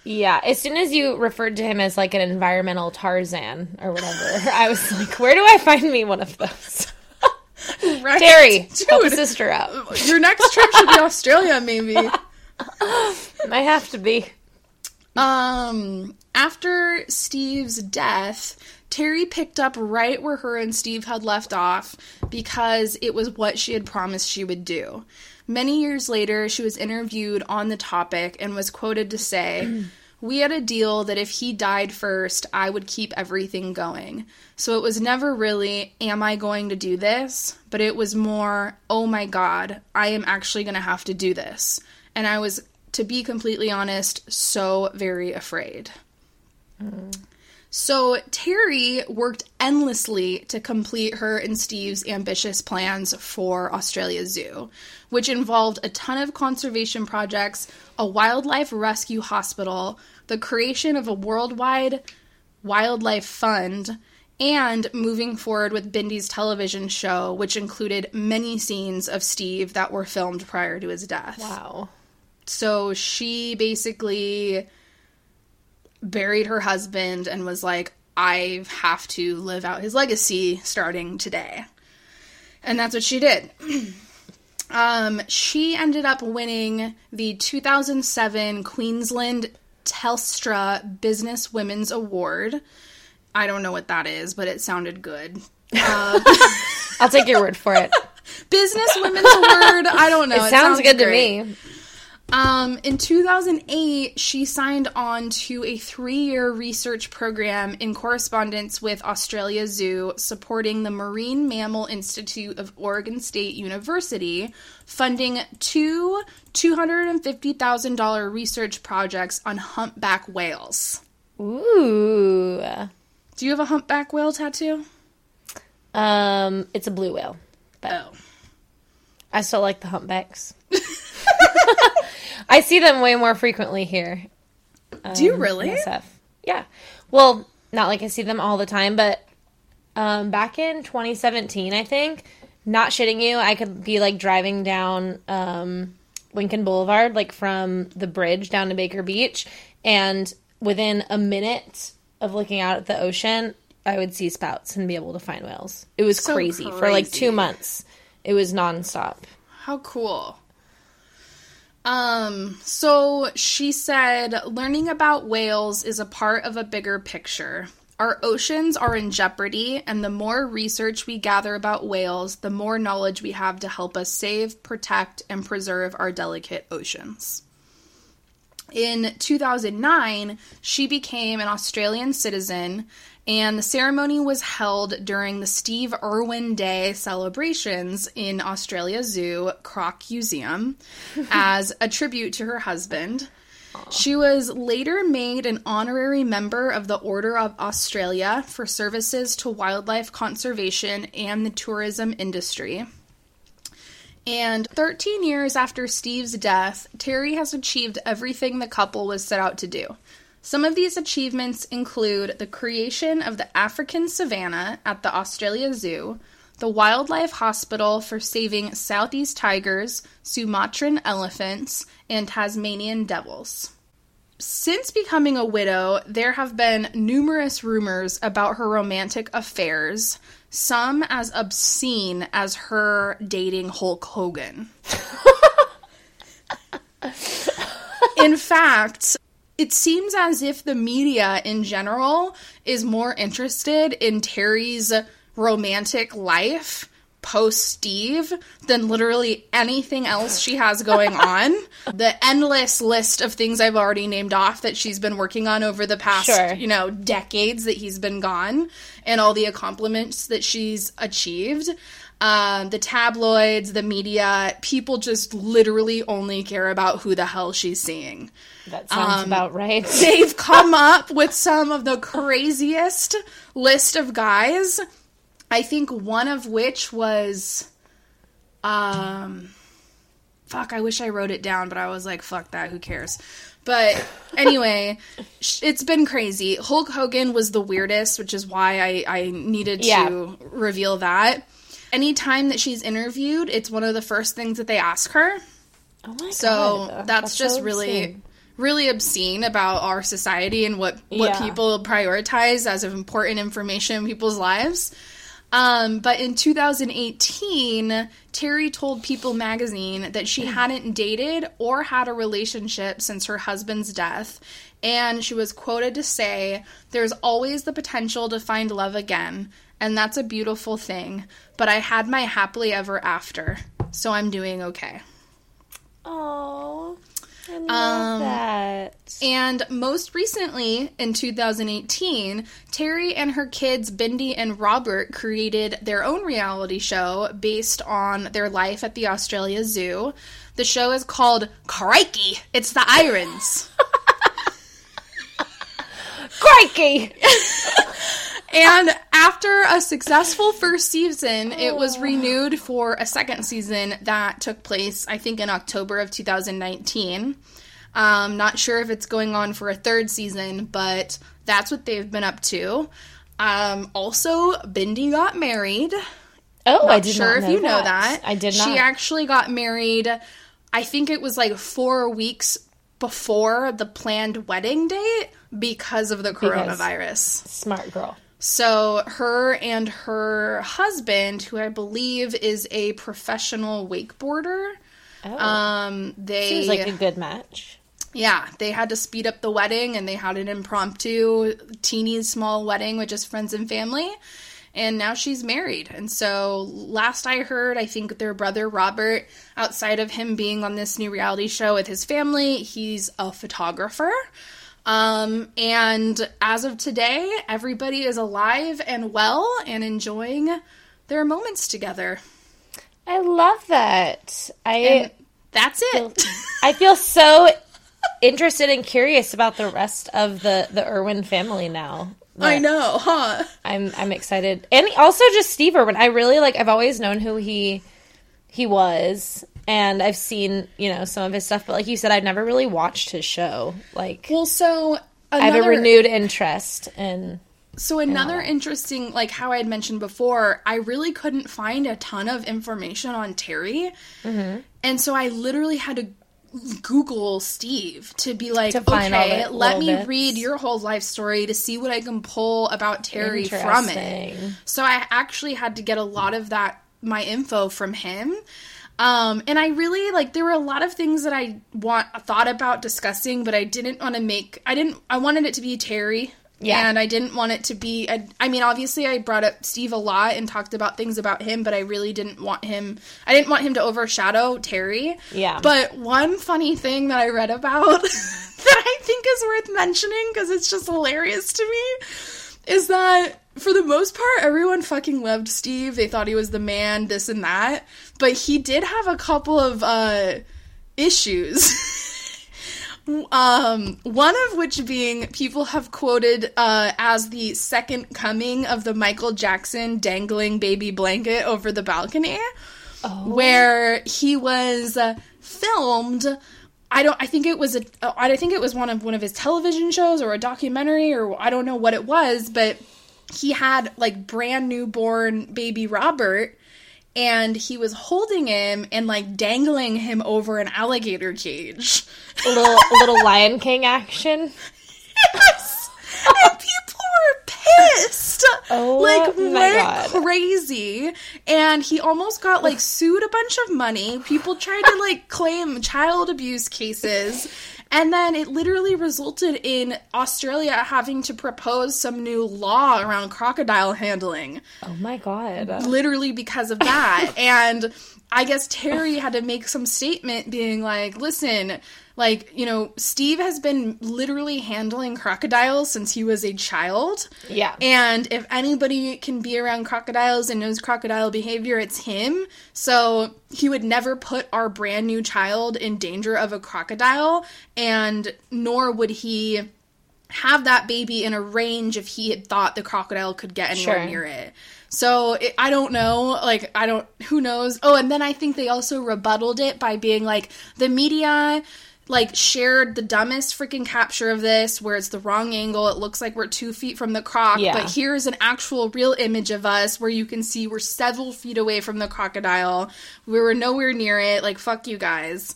Yeah. As soon as you referred to him as like an environmental Tarzan or whatever, I was like, where do I find me one of those? Right? Terri, help a sister out. your next trip should be Australia maybe. Might have to be. Um, after Steve's death, Terri picked up right where her and Steve had left off because it was what she had promised she would do. Many years later, she was interviewed on the topic and was quoted to say, We had a deal that if he died first, I would keep everything going. So it was never really, Am I going to do this? But it was more, Oh my God, I am actually going to have to do this. And I was to be completely honest, so very afraid. So Terri worked endlessly to complete her and Steve's ambitious plans for Australia Zoo, which involved a ton of conservation projects, a wildlife rescue hospital, the creation of a worldwide wildlife fund, and moving forward with Bindi's television show, which included many scenes of Steve that were filmed prior to his death. Wow. So she basically buried her husband and was like, I have to live out his legacy starting today. And that's what she did. um, she ended up winning the 2007 Queensland Telstra Business Women's Award. I don't know what that is, but it sounded good. I'll take your word for it. Business Women's Award. I don't know. It sounds good to me. Um, in 2008, she signed on to a three year research program in correspondence with Australia Zoo, supporting the Marine Mammal Institute of Oregon State University, funding two $250,000 research projects on humpback whales. Ooh. Do you have a humpback whale tattoo? Um, it's a blue whale. But Oh. I still like the humpbacks. I see them way more frequently here. Do you um, really? Yeah. Well, not like I see them all the time, but um, back in 2017, I think, not shitting you, I could be like driving down um, Lincoln Boulevard, like from the bridge down to Baker Beach, and within a minute of looking out at the ocean, I would see spouts and be able to find whales. It was So crazy. for like two months. It was nonstop. How cool. Um, so she said learning about whales is a part of a bigger picture. Our oceans are in jeopardy, and the more research we gather about whales, the more knowledge we have to help us save, protect, and preserve our delicate oceans. In 2009, she became an Australian citizen, and the ceremony was held during the Steve Irwin Day celebrations in Australia Zoo Crocoseum as a tribute to her husband. She was later made an honorary member of the Order of Australia for services to wildlife conservation and the tourism industry. And 13 years after Steve's death, Terry has achieved everything the couple was set out to do. Some of these achievements include the creation of the African savanna at the Australia Zoo, the Wildlife Hospital for saving Southeast tigers, Sumatran elephants, and Tasmanian devils. Since becoming a widow, there have been numerous rumors about her romantic affairs, some as obscene as her dating Hulk Hogan. in fact, it seems as if the media in general is more interested in Terri's romantic life post Steve than literally anything else she has going on. the endless list of things I've already named off that she's been working on over the past, Sure. you know, decades that he's been gone and all the accomplishments that she's achieved. Um, the tabloids, the media, people just literally only care about who the hell she's seeing That sounds Um, about right. they've come up with some of the craziest list of guys. I think one of which was um fuck, I wish I wrote it down, but I was like fuck that, who cares. But anyway, it's been crazy. Hulk Hogan was the weirdest, which is why I I needed Yeah. to reveal that. Anytime that she's interviewed, it's one of the first things that they ask her. Oh my So God. that's, just so really obscene. really obscene about our society and what what Yeah. people prioritize as of important information in people's lives. Um, but in 2018, Terri told People magazine that she hadn't dated or had a relationship since her husband's death. And she was quoted to say, There's always the potential to find love again, and that's a beautiful thing. But I had my happily ever after, so I'm doing okay. Oh, I love Um, that. And most recently, in 2018, Terri and her kids, Bindi and Robert, created their own reality show based on their life at the Australia Zoo. The show is called Crikey! It's the Irwins. Crikey! and after a successful first season, it was renewed for a second season that took place, I think, in October of 2019. Um, not sure if it's going on for a third season, but that's what they've been up to. Um, also, Bindi got married. Oh, I Not did sure not if you know that. I did not. She actually got married. I think it was like four weeks before the planned wedding date because of the coronavirus. Smart girl. So her and her husband, who I believe is a professional wakeboarder, Oh, um, they seems like a good match. yeah, they had to speed up the wedding and they had an impromptu, teeny small wedding with just friends and family. And now she's married. And so, last I heard, I think their brother Robert, outside of him being on this new reality show with his family, he's a photographer. Um, and as of today, everybody is alive and well and enjoying their moments together. I love that. I And that's it. I feel so interested and curious about the rest of the the Irwin family now. I know, huh? I'm I'm excited, and also just Steve Irwin. I really like. I've always known who he he was, and I've seen you know some of his stuff. But like you said, I've never really watched his show. Like Well, so I have a renewed interest in. So another interesting, like how I had mentioned before, I really couldn't find a ton of information on Terri, Mm-hmm. and so I literally had to Google Steve to be like, To okay, let me bits. read your whole life story to see what I can pull about Terri from it. So I actually had to get a lot of that my info from him. Um, and I really like there were a lot of things that I want thought about discussing, but I didn't want to make I didn't I wanted it to be Terri. Yeah. And I didn't want it to be I, I mean obviously I brought up Steve a lot and talked about things about him, but I really didn't want him I didn't want him to overshadow Terri. Yeah. But one funny thing that I read about that I think is worth mentioning because it's just hilarious to me is that for the most part, everyone fucking loved Steve. They thought he was the man, this and that. But he did have a couple of uh, issues. um, one of which being people have quoted uh, as the second coming of the Michael Jackson dangling baby blanket over the balcony, where he was uh, filmed. I don't. I think it was a. I think it was one of one of his television shows or a documentary or I don't know what it was, but he had like brand newborn baby Robert and he was holding him and like dangling him over an alligator cage. A little a little Lion King action. Yes! and people were pissed. Oh like my went God. crazy. And he almost got like sued a bunch of money. People tried to like claim child abuse cases. And then it literally resulted in Australia having to propose some new law around crocodile handling Oh my god. literally because of that. and I guess Terri had to make some statement being like, listen, like, you know, Steve has been literally handling crocodiles since he was a child. Yeah. And if anybody can be around crocodiles and knows crocodile behavior, it's him. So he would never put our brand new child in danger of a crocodile, and nor would he have that baby in a range if he had thought the crocodile could get anywhere Sure. near it. So it, I don't know, like I don't who knows. Oh, and then I think they also rebutted it by being like the media like shared the dumbest freaking capture of this where it's the wrong angle. It looks like we're 2 feet from the croc, Yeah. but here's an actual real image of us where you can see we're several feet away from the crocodile. We were nowhere near it. Like fuck you guys.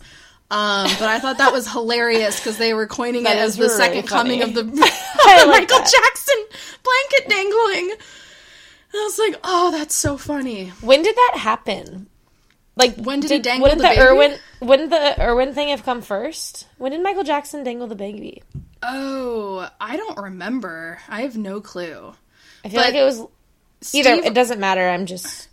Um, but I thought that was hilarious because they were coining it as the really second coming of the, of the like Michael that. Jackson blanket dangling. And I was like, oh, that's so funny. When did that happen? Like When did he dangle wouldn't the the, baby? Irwin wouldn't the Irwin thing have come first? When did Michael Jackson dangle the baby? Oh, I don't remember. I have no clue. I feel But like it was either Steve, it doesn't matter, I'm just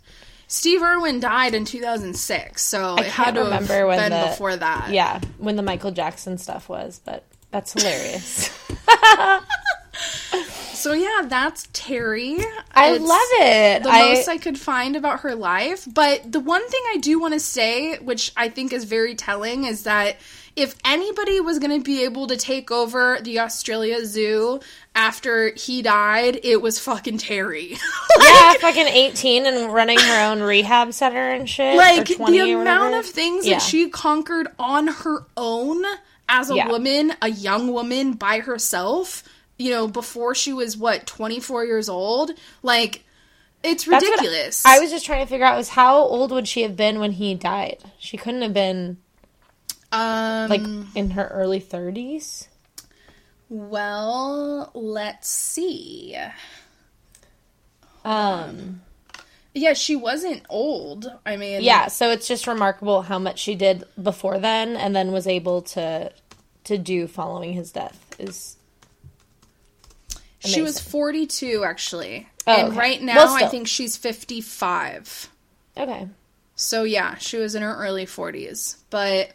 Steve Irwin died in 2006, so I it had to have remember when been the before that. yeah, when the Michael Jackson stuff was, but that's hilarious. So yeah, that's Terri. I It's love it. The I, most I could find about her life. But the one thing I do want to say, which I think is very telling, is that if anybody was going to be able to take over the Australia Zoo after he died, it was fucking Terri. yeah, fucking 18 and running her own rehab center and shit. like the amount of things Yeah. that she conquered on her own as a Yeah. woman, a young woman by herself, you know, before she was what, 24 years old? Like it's ridiculous. I was just trying to figure out was how old would she have been when he died? She couldn't have been um like in her early 30s. well, let's see. Um Yeah, she wasn't old. I mean, yeah, so it's just remarkable how much she did before then and then was able to to do following his death is she was 42 actually. Oh, and okay. right now Well, I think she's 55. Okay. So yeah, she was in her early 40s. But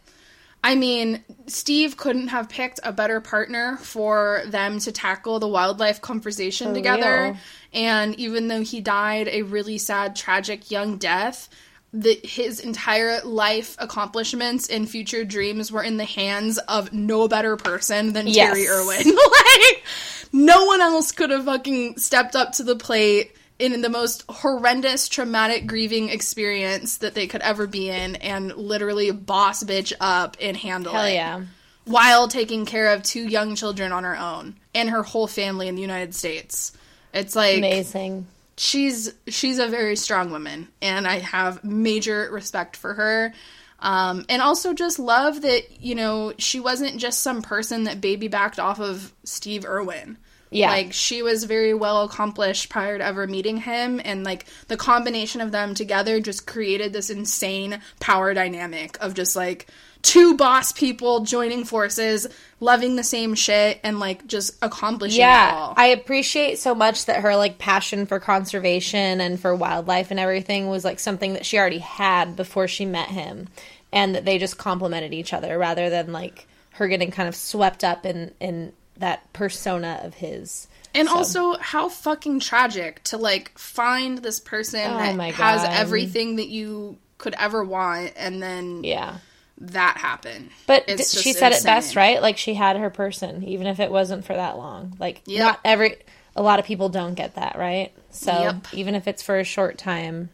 I mean, Steve couldn't have picked a better partner for them to tackle the wildlife conversation For together. real. And even though he died a really sad, tragic young death, the, his entire life accomplishments and future dreams were in the hands of no better person than Yes. Terri Irwin. like, no one else could have fucking stepped up to the plate in the most horrendous traumatic grieving experience that they could ever be in and literally boss bitch up and handle Hell it yeah. while taking care of two young children on her own and her whole family in the United States. It's like Amazing. she's she's a very strong woman and I have major respect for her. Um, and also just love that, you know, she wasn't just some person that baby backed off of Steve Irwin. Yeah. Like she was very well accomplished prior to ever meeting him and like the combination of them together just created this insane power dynamic of just like two boss people joining forces, loving the same shit and like just accomplishing it Yeah, all. I appreciate so much that her like passion for conservation and for wildlife and everything was like something that she already had before she met him, and that they just complemented each other rather than like her getting kind of swept up in in that persona of his. And So- also, how fucking tragic to like find this person Oh that has everything that you could ever want, and then Yeah, that happened. but d- she said it best, right? Like she had her person, even if it wasn't for that long. Like Yep. not every a lot of people don't get that, right? So Yep. even if it's for a short time.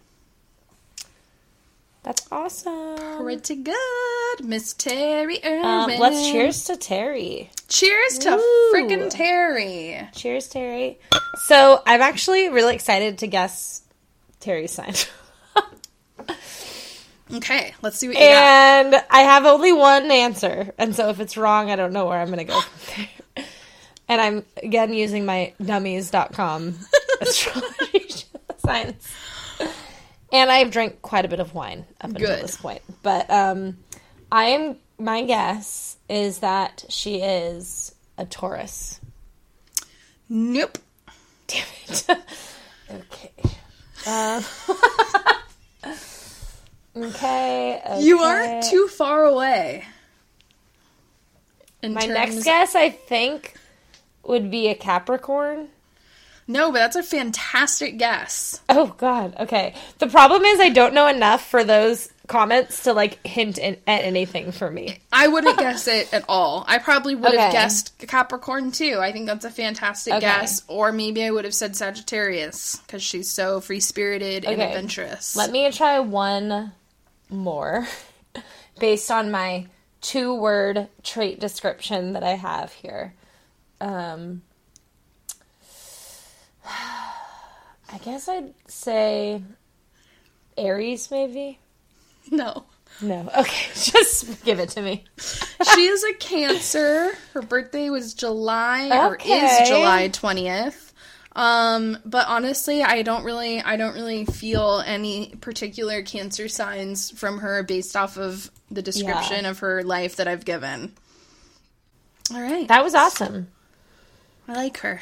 That's awesome. Pretty good, Miss Terri Irwin. Um, let's cheers to Terri. Cheers to freaking Terri. Cheers, Terri. So I'm actually really excited to guess Terri's sign. Okay, let's see what you got. and I have only one answer. And so if it's wrong, I don't know where I'm going to go. And I'm again using my dummies.com astrology science. And I've drank quite a bit of wine up until Good. this point. But um, I am, my guess is that she is a Taurus. Nope. Damn it. okay. Uh, okay, okay. You aren't too far away. My terms- next guess, I think, would be a Capricorn. No, but that's a fantastic guess. Oh God. Okay. The problem is I don't know enough for those comments to like hint in, at anything for me. I wouldn't guess it at all. I probably would have guessed Capricorn too. I think that's a fantastic Okay. guess. Or maybe I would have said Sagittarius because she's so free spirited and adventurous. Let me try one more based on my two word trait description that I have here. Um, I guess I'd say Aries, maybe. no. No. Okay, just give it to me. she is a Cancer. Her birthday was July or is July 20th. Um, but honestly, I don't really I don't really feel any particular cancer signs from her based off of the description of her life that I've given. All right. That was awesome. I like her.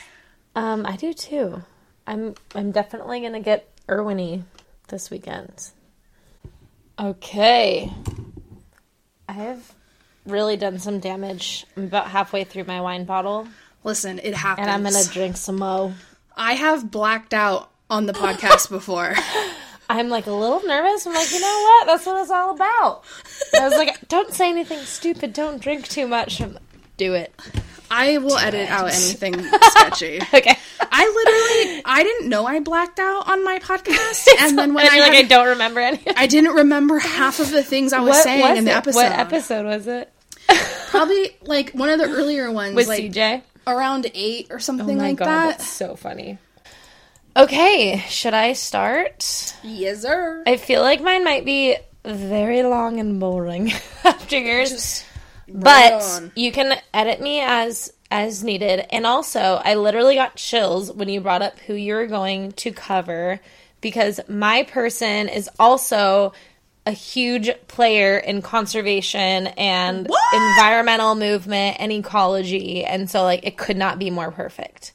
Um, I do too. I'm I'm definitely gonna get Irwiny this weekend. Okay. I have really done some damage. I'm about halfway through my wine bottle, Listen, it happens. and I'm gonna drink some mo. I have blacked out on the podcast before. I'm like a little nervous. I'm like, you know what? That's what it's all about. I was like, don't say anything stupid. Don't drink too much. I'm like, Do it. I will edit out anything sketchy. Okay. I literally I didn't know I blacked out on my podcast, and then when And I like, had- I don't remember any. I didn't remember half of the things I was saying was in the it? episode. What episode was it? Probably like one of the earlier ones, With like CJ. around eight or oh something Oh my like god, that. that's so funny. Okay, should I start? Yes, sir. I feel like mine might be very long and boring after yours, Just bring but you can edit me as as needed. And also, I literally got chills when you brought up who you were going to cover because my person is also a huge player in conservation and What? environmental movement and ecology and so like it could not be more perfect.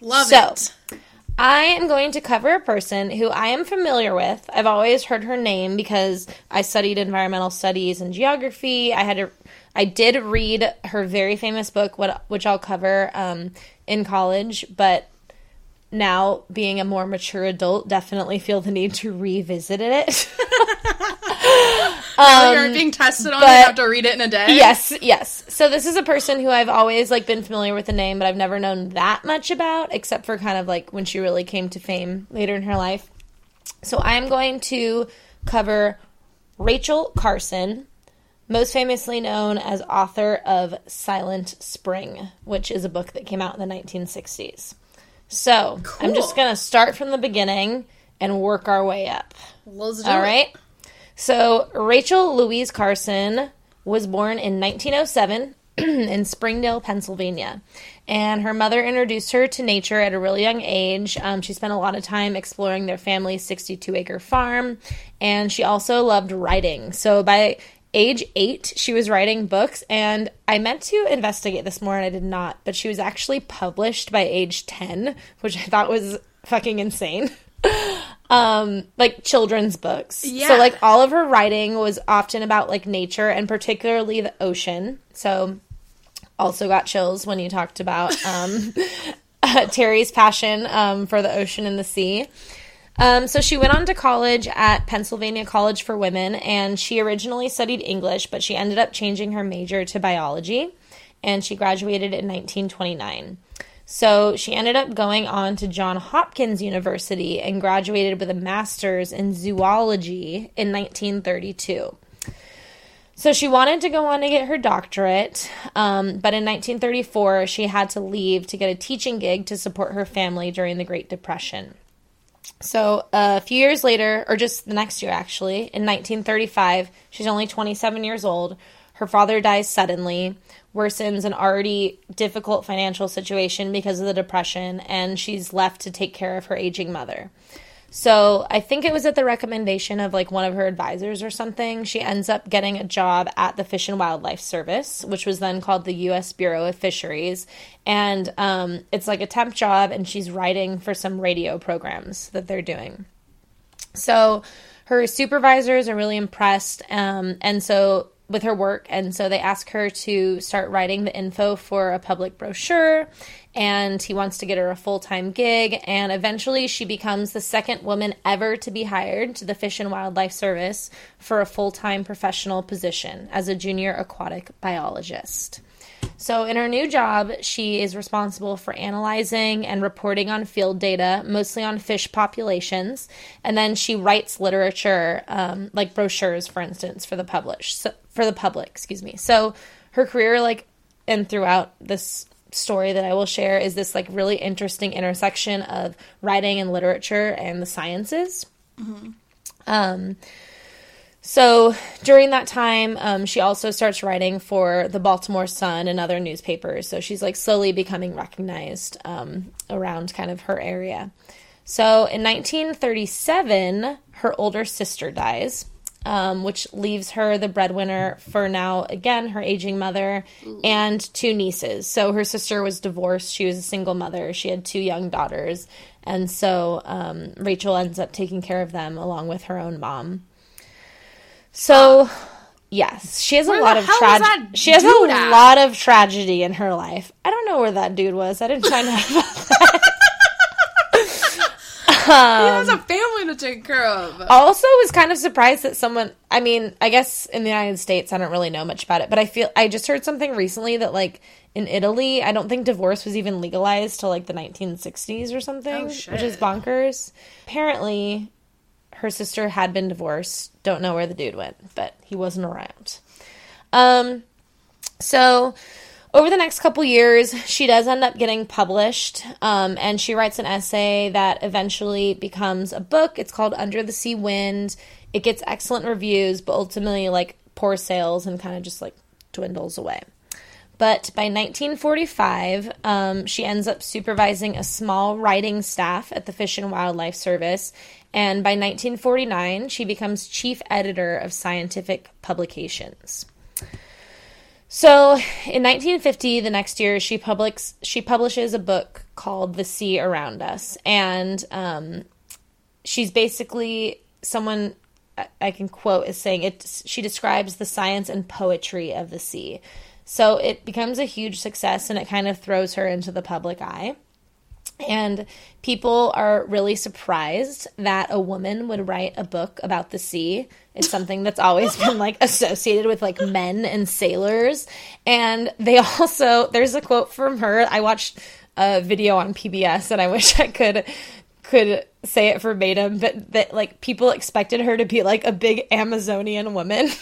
love it. so, it. I am going to cover a person who I am familiar with. I've always heard her name because I studied environmental studies and geography. I had to, I did read her very famous book, what which I'll cover um, in college, but now being a more mature adult, definitely feel the need to revisit it. Now you're being tested on, you Um, have to read it in a day. yes, yes. So this is a person who I've always like been familiar with the name, but I've never known that much about, except for kind of like when she really came to fame later in her life. So I am going to cover Rachel Carson, most famously known as author of Silent Spring, which is a book that came out in the 1960s. So I'm just going to start from the beginning and work our way up. All it. right. So Rachel Louise Carson was born in 1907 in Springdale, Pennsylvania. And her mother introduced her to nature at a really young age. Um, she spent a lot of time exploring their family's 62 acre farm. And she also loved writing. So by age eight, she was writing books. And I meant to investigate this more and I did not. But she was actually published by age 10, which I thought was fucking insane. um like children's books. Yeah. So like all of her writing was often about like nature and particularly the ocean. So also got chills when you talked about um Terri's passion um for the ocean and the sea. Um, so she went on to college at Pennsylvania College for Women, and she originally studied English, but she ended up changing her major to biology, and she graduated in 1929. So she ended up going on to John Hopkins University and graduated with a master's in zoology in 1932. So she wanted to go on to get her doctorate, um, but in 1934 she had to leave to get a teaching gig to support her family during the Great Depression. So uh, a few years later, or just the next year actually, in 1935, she's only 27 years old. Her father dies suddenly, worsens an already difficult financial situation because of the depression, and she's left to take care of her aging mother. So I think it was at the recommendation of like one of her advisors or something. She ends up getting a job at the Fish and Wildlife Service, which was then called the U.S. Bureau of Fisheries, and um, it's like a temp job, and she's writing for some radio programs that they're doing. So her supervisors are really impressed, um, and so with her work, and so they ask her to start writing the info for a public brochure. And he wants to get her a full time gig, and eventually she becomes the second woman ever to be hired to the Fish and Wildlife Service for a full time professional position as a junior aquatic biologist. So, in her new job, she is responsible for analyzing and reporting on field data, mostly on fish populations, and then she writes literature, um, like brochures, for instance, for the publish so, for the public. Excuse me. So, her career, like, and throughout this story that I will share, is this like really interesting intersection of writing and literature and the sciences. Um, so during that time, um, she also starts writing for the Baltimore Sun and other newspapers. So she's like slowly becoming recognized um, around kind of her area. So in 1937, her older sister dies, um, which leaves her the breadwinner for now, again, her aging mother and two nieces. So her sister was divorced. She was a single mother. She had two young daughters. And so um, Rachel ends up taking care of them along with her own mom. So, yes, she has a Where the lot of tragedy. She has a at? lot of tragedy in her life. I don't know where that dude was. I didn't find out about that. He has a family to take care of. Also, was kind of surprised that someone. I mean, I guess in the United States, I don't really know much about it, but I feel I just heard something recently that like in Italy, I don't think divorce was even legalized till like the 1960s or something, Oh, which is bonkers. Apparently, her sister had been divorced. Don't know where the dude went, but he wasn't around. Um, so over the next couple years, she does end up getting published, um, and she writes an essay that eventually becomes a book. It's called Under the Sea Wind. It gets excellent reviews, but ultimately, like, poor sales and kind of just like dwindles away. But by 1945, um, she ends up supervising a small writing staff at the Fish and Wildlife Service. And by 1949, she becomes chief editor of scientific publications. So in 1950, the next year, she publics she publishes a book called The Sea Around Us, and um, she's basically someone I- can quote as saying it. She describes the science and poetry of the sea. So it becomes a huge success, and it kind of throws her into the public eye. And people are really surprised that a woman would write a book about the sea. It's something that's always been like associated with like men and sailors. And they also, there's a quote from her. I watched a video on PBS and I wish I could could say it verbatim, but that like people expected her to be like a big Amazonian woman.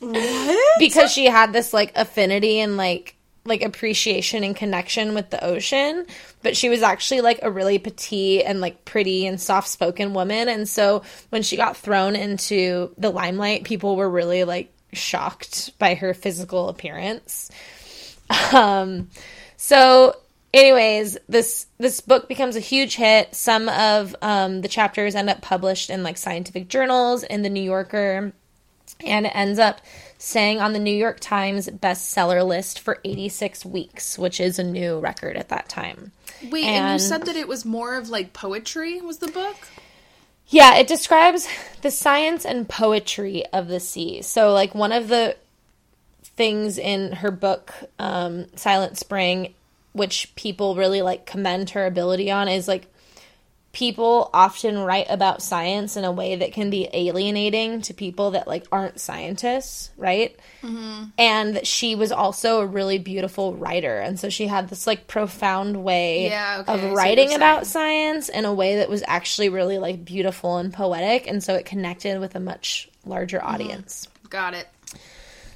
What? because she had this like affinity and like like appreciation and connection with the ocean but she was actually like a really petite and like pretty and soft spoken woman. And so when she got thrown into the limelight people were really like shocked by her physical appearance. Um so anyways this this book becomes a huge hit. Some of um the chapters end up published in like scientific journals in the new yorker and it ends up staying on the New York Times bestseller list for 86 weeks, which is a new record at that time. Wait, and, And- you said that it was more of like poetry was the book? Yeah, it describes the science and poetry of the sea. So, like, one of the things in her book, um, Silent Spring, which people really like commend her ability on, is like people often write about science in a way that can be alienating to people that like aren't scientists, right? And that she was also a really beautiful writer, and so she had this like profound way Yeah, okay, of writing about science in a way that was actually really like beautiful and poetic, and so it connected with a much larger Mm-hmm. audience. Got it.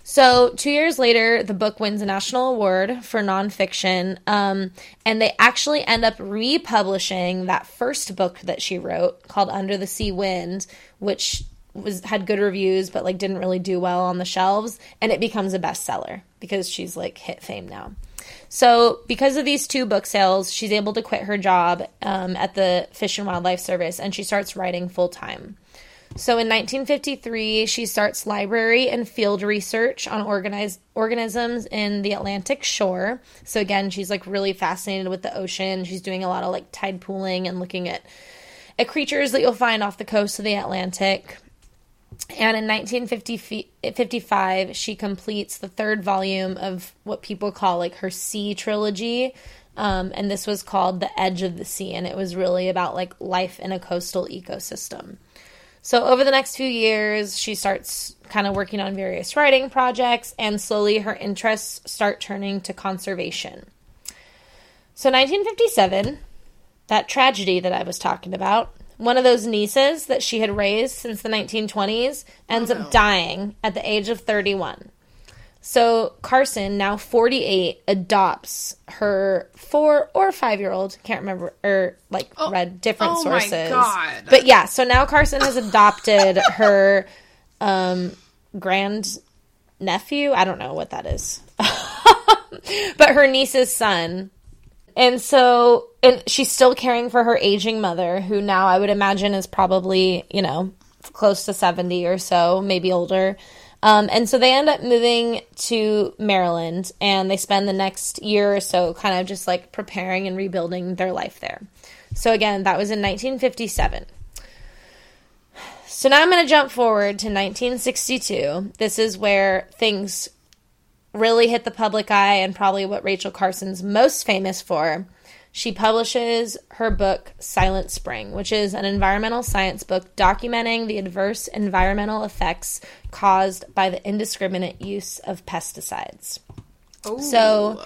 So, two years later, the book wins a national award for nonfiction, um, and they actually end up republishing that first book that she wrote called Under the Sea Wind, which was had good reviews but like didn't really do well on the shelves, and it becomes a bestseller because she's like hit fame now. So, because of these two book sales, she's able to quit her job um, at the Fish and Wildlife Service, and she starts writing full time. So in 1953, she starts library and field research on organized organisms in the Atlantic shore. So again, she's like really fascinated with the ocean. She's doing a lot of like tide pooling and looking at at creatures that you'll find off the coast of the Atlantic. And in 1955, she completes the third volume of what people call like her sea trilogy. Um, and this was called The Edge of the Sea. And it was really about like life in a coastal ecosystem. So, over the next few years, she starts kind of working on various writing projects, and slowly her interests start turning to conservation. So, 1957, that tragedy that I was talking about, one of those nieces that she had raised since the 1920s ends Oh, no. up dying at the age of 31. So Carson, now 48, adopts her four or five year old, can't remember, or like read different oh sources. God. But yeah, so now Carson has adopted her um, grand nephew. I don't know what that is. but her niece's son. And so, and she's still caring for her aging mother, who now I would imagine is probably, you know, close to 70 or so, maybe older. Um, and so they end up moving to Maryland and they spend the next year or so kind of just like preparing and rebuilding their life there. So again, that was in 1957. So now I'm going to jump forward to 1962. This is where things really hit the public eye and probably what Rachel Carson's most famous for. She publishes her book Silent Spring, which is an environmental science book documenting the adverse environmental effects caused by the indiscriminate use of pesticides. So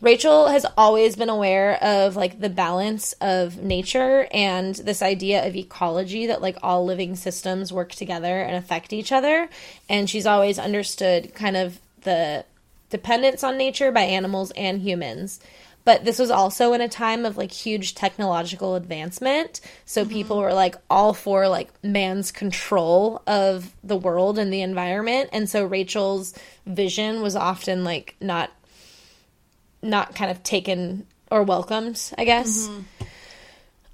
Rachel has always been aware of like the balance of nature and this idea of ecology that like all living systems work together and affect each other and she's always understood kind of the dependence on nature by animals and humans. But this was also in a time of like huge technological advancement. So people were like all for like man's control of the world and the environment. And so Rachel's vision was often like not not kind of taken or welcomed, I guess.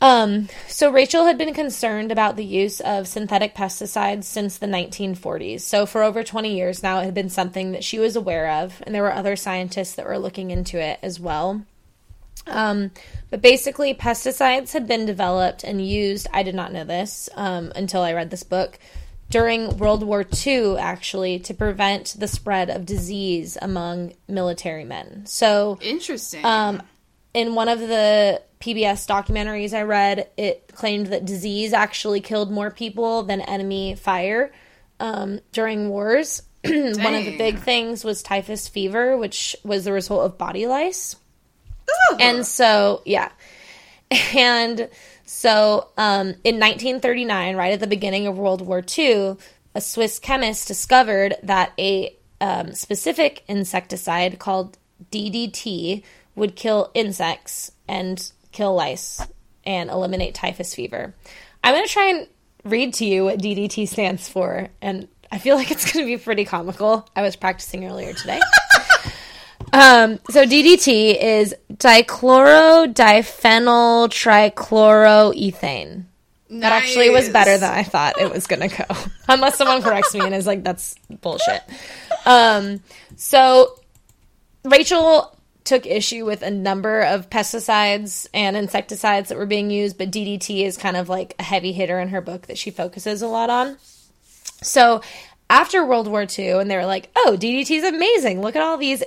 Um, so Rachel had been concerned about the use of synthetic pesticides since the 1940s. So for over 20 years now, it had been something that she was aware of, and there were other scientists that were looking into it as well. Um, but basically, pesticides had been developed and used. I did not know this um, until I read this book during World War II, actually, to prevent the spread of disease among military men. So Interesting. um, in one of the PBS documentaries I read, it claimed that disease actually killed more people than enemy fire um, during wars. one of the big things was typhus fever, which was the result of body lice. Ooh. And so, yeah. And so, um, in 1939, right at the beginning of World War II, a Swiss chemist discovered that a um, specific insecticide called DDT would kill insects and kill lice and eliminate typhus fever. I'm going to try and read to you what DDT stands for, and I feel like it's going to be pretty comical. I was practicing earlier today. Um, so DDT is dichlorodiphenyl trichloroethane. That actually was better than I thought it was gonna go. Unless someone corrects me and is like, "That's bullshit." Um, so Rachel took issue with a number of pesticides and insecticides that were being used, but DDT is kind of like a heavy hitter in her book that she focuses a lot on. So after World War II, and they were like, oh, DDT is amazing. Look at all these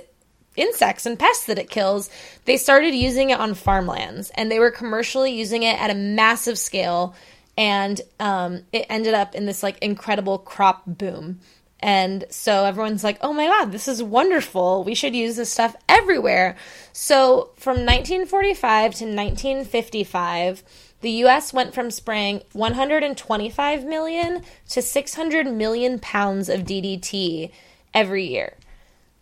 insects and pests that it kills. They started using it on farmlands, and they were commercially using it at a massive scale. And um, it ended up in this like incredible crop boom. And so everyone's like, oh my God, this is wonderful. We should use this stuff everywhere. So from 1945 to 1955, the US went from spraying 125 million to 600 million pounds of DDT every year.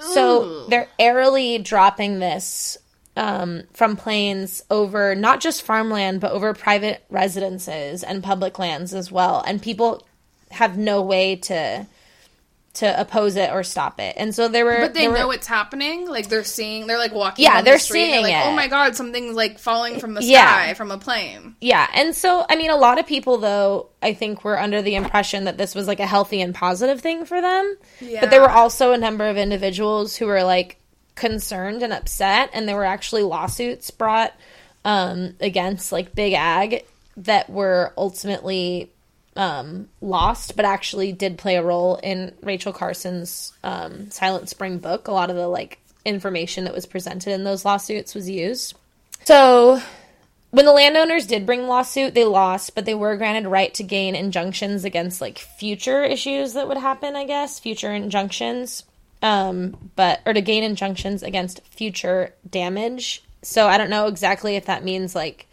So Ooh. they're airily dropping this um, from planes over not just farmland, but over private residences and public lands as well. And people have no way to to oppose it or stop it. And so there were, But they there were- know it's happening. Like they're seeing, they're like walking. Yeah, they're the seeing like, it. Oh my god, something's like falling from the sky Yeah. from a plane. Yeah, and so I mean, a lot of people though I think were under the impression that this was like a healthy and positive thing for them. Yeah. But there were also a number of individuals who were like concerned and upset, and there were actually lawsuits brought um, against like Big Ag that were ultimately um, lost, but actually did play a role in Rachel Carson's um, Silent Spring book. A lot of the like information that was presented in those lawsuits was used. So when the landowners did bring lawsuit, they lost, but they were granted right to gain injunctions against like future issues that would happen, I guess, future injunctions. Um, but or to gain injunctions against future damage. So I don't know exactly if that means like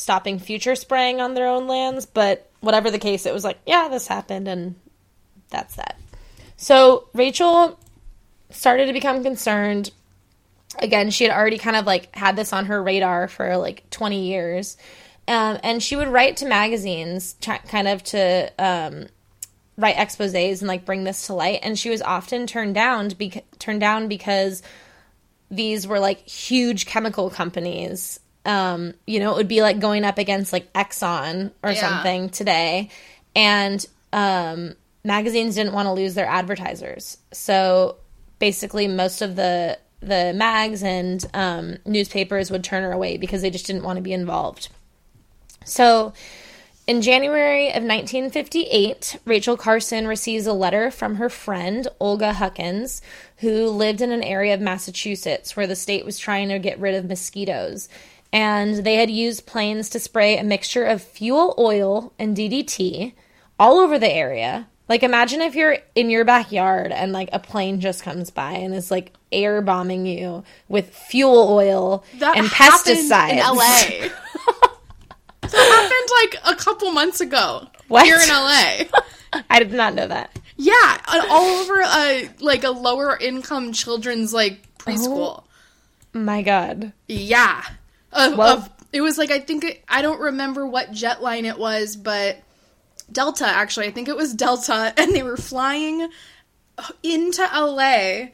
stopping future spraying on their own lands, but whatever the case, it was like, yeah, this happened and that's that. So Rachel started to become concerned. Again she had already kind of like had this on her radar for like 20 years. Um, and she would write to magazines kind of to um, write exposés and like bring this to light. And she was often turned down bec- turned down because these were like huge chemical companies um, you know it would be like going up against like exxon or Yeah. something today and um, magazines didn't want to lose their advertisers so basically most of the the mags and um, newspapers would turn her away because they just didn't want to be involved. So, in January of 1958, Rachel Carson receives a letter from her friend Olga Huckins, who lived in an area of Massachusetts where the state was trying to get rid of mosquitoes. And they had used planes to spray a mixture of fuel oil and DDT all over the area. Like imagine if you're in your backyard and like a plane just comes by and is like air bombing you with fuel oil That and happened pesticides in LA. that happened like a couple months ago What? here in LA. I did not know that. Yeah, all over a like a lower income children's like preschool. Oh my God. Yeah. Of, Well- of- it was like I think it, I don't remember what jet line it was, but Delta actually. I think it was Delta and they were flying into LA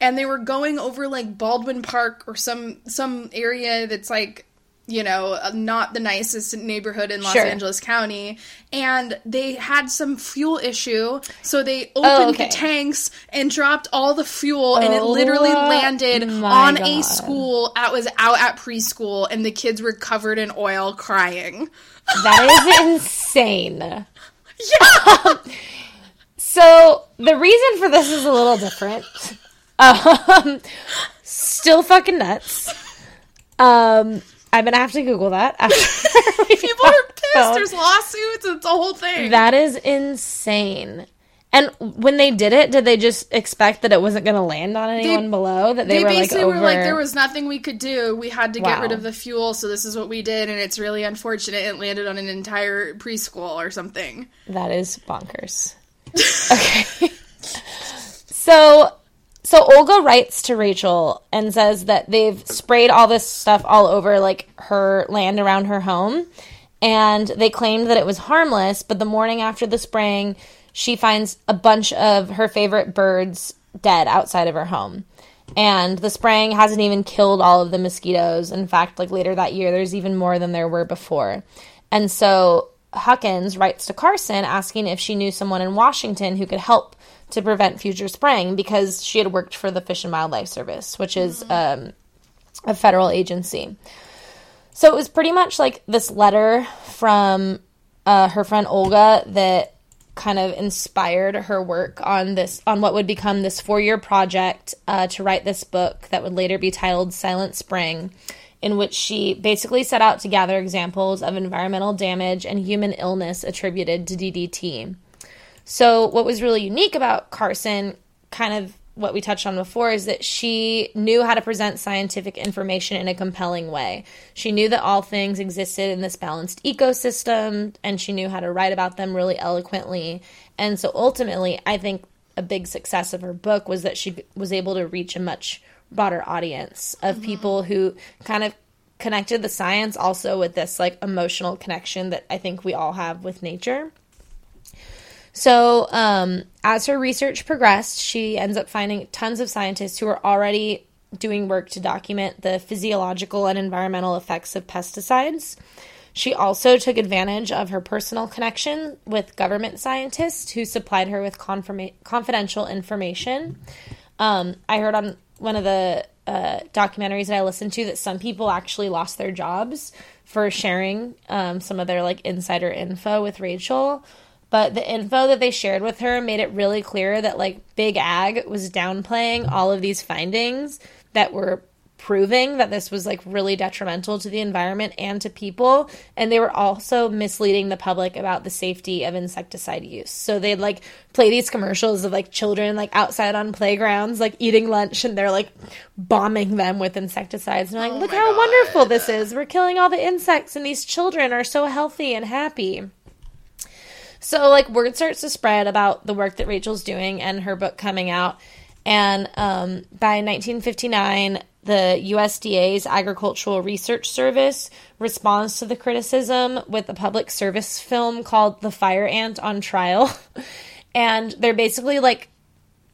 and they were going over like Baldwin Park or some some area that's like you know, uh, not the nicest neighborhood in Los Sure. Angeles County. And they had some fuel issue. So they opened Oh, okay. the tanks and dropped all the fuel, and it Oh, literally landed my on a school. that was out at preschool, and the kids were covered in oil crying. That is insane. Yeah! So the reason for this is a little different. Um, still fucking nuts. Um, I'm gonna have to Google that. After People are pissed. phone. There's lawsuits. It's a whole thing. That is insane. And when they did it, did they just expect that it wasn't going to land on anyone below? That they, they were like basically over? were like there was nothing we could do we had to get rid of the fuel so this is what we did and it's really unfortunate it landed on an entire preschool or something That is bonkers. okay. so so Olga writes to Rachel and says that they've sprayed all this stuff all over like her land around her home and they claimed that it was harmless, but the morning after the spraying, she finds a bunch of her favorite birds dead outside of her home. And the spraying hasn't even killed all of the mosquitoes. In fact, like later that year, there's even more than there were before. And so Huckins writes to Carson asking if she knew someone in Washington who could help to prevent future spraying because she had worked for the Fish and Wildlife Service, which is um, a federal agency. So it was pretty much like this letter from uh, her friend Olga that kind of inspired her work on this on what would become this four year project uh, to write this book that would later be titled Silent Spring, in which she basically set out to gather examples of environmental damage and human illness attributed to DDT. So, what was really unique about Carson, kind of what we touched on before, is that she knew how to present scientific information in a compelling way. She knew that all things existed in this balanced ecosystem, and she knew how to write about them really eloquently. And so, ultimately, I think a big success of her book was that she was able to reach a much broader audience of mm-hmm. people who kind of connected the science also with this like emotional connection that I think we all have with nature. So, um, as her research progressed, she ends up finding tons of scientists who are already doing work to document the physiological and environmental effects of pesticides. She also took advantage of her personal connection with government scientists who supplied her with confirma- confidential information. Um, I heard on one of the uh, documentaries that I listened to that some people actually lost their jobs for sharing um, some of their like insider info with Rachel. But the info that they shared with her made it really clear that like Big Ag was downplaying all of these findings that were proving that this was like really detrimental to the environment and to people and they were also misleading the public about the safety of insecticide use. So they'd like play these commercials of like children like outside on playgrounds like eating lunch and they're like bombing them with insecticides. And like oh look how God. wonderful this is. We're killing all the insects and these children are so healthy and happy so like word starts to spread about the work that Rachel's doing and her book coming out. And um, by 1959, the USDA's Agricultural Research Service responds to the criticism with a public service film called The Fire Ant on Trial. and they're basically like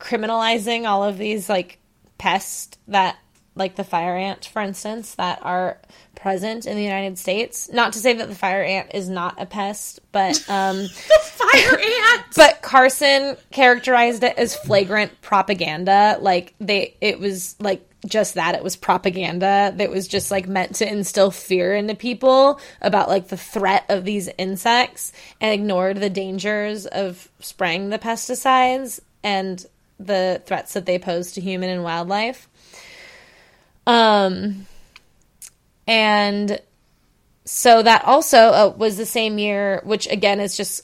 criminalizing all of these like pests that like the fire ant for instance that are present in the United States. Not to say that the fire ant is not a pest, but um the fire ant but Carson characterized it as flagrant propaganda. Like they it was like just that it was propaganda that was just like meant to instill fear into people about like the threat of these insects and ignored the dangers of spraying the pesticides and the threats that they pose to human and wildlife. Um and so that also uh, was the same year, which again is just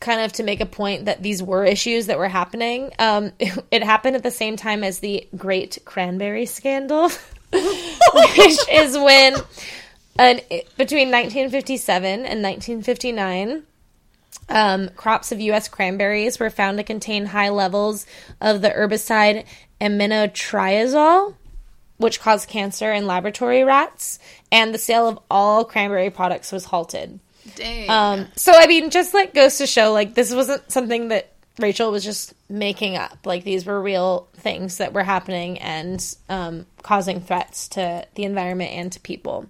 kind of to make a point that these were issues that were happening. Um, it, it happened at the same time as the Great Cranberry Scandal, which is when an, between 1957 and 1959. Um, crops of U.S. cranberries were found to contain high levels of the herbicide aminotriazole, which caused cancer in laboratory rats, and the sale of all cranberry products was halted. dang Um, so I mean, just like goes to show, like this wasn't something that Rachel was just making up. Like these were real things that were happening and um, causing threats to the environment and to people.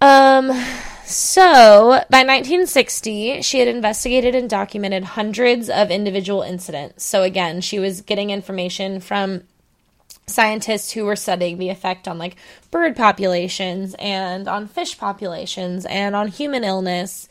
Um, so by 1960, she had investigated and documented hundreds of individual incidents. So again, she was getting information from scientists who were studying the effect on like bird populations and on fish populations and on human illness.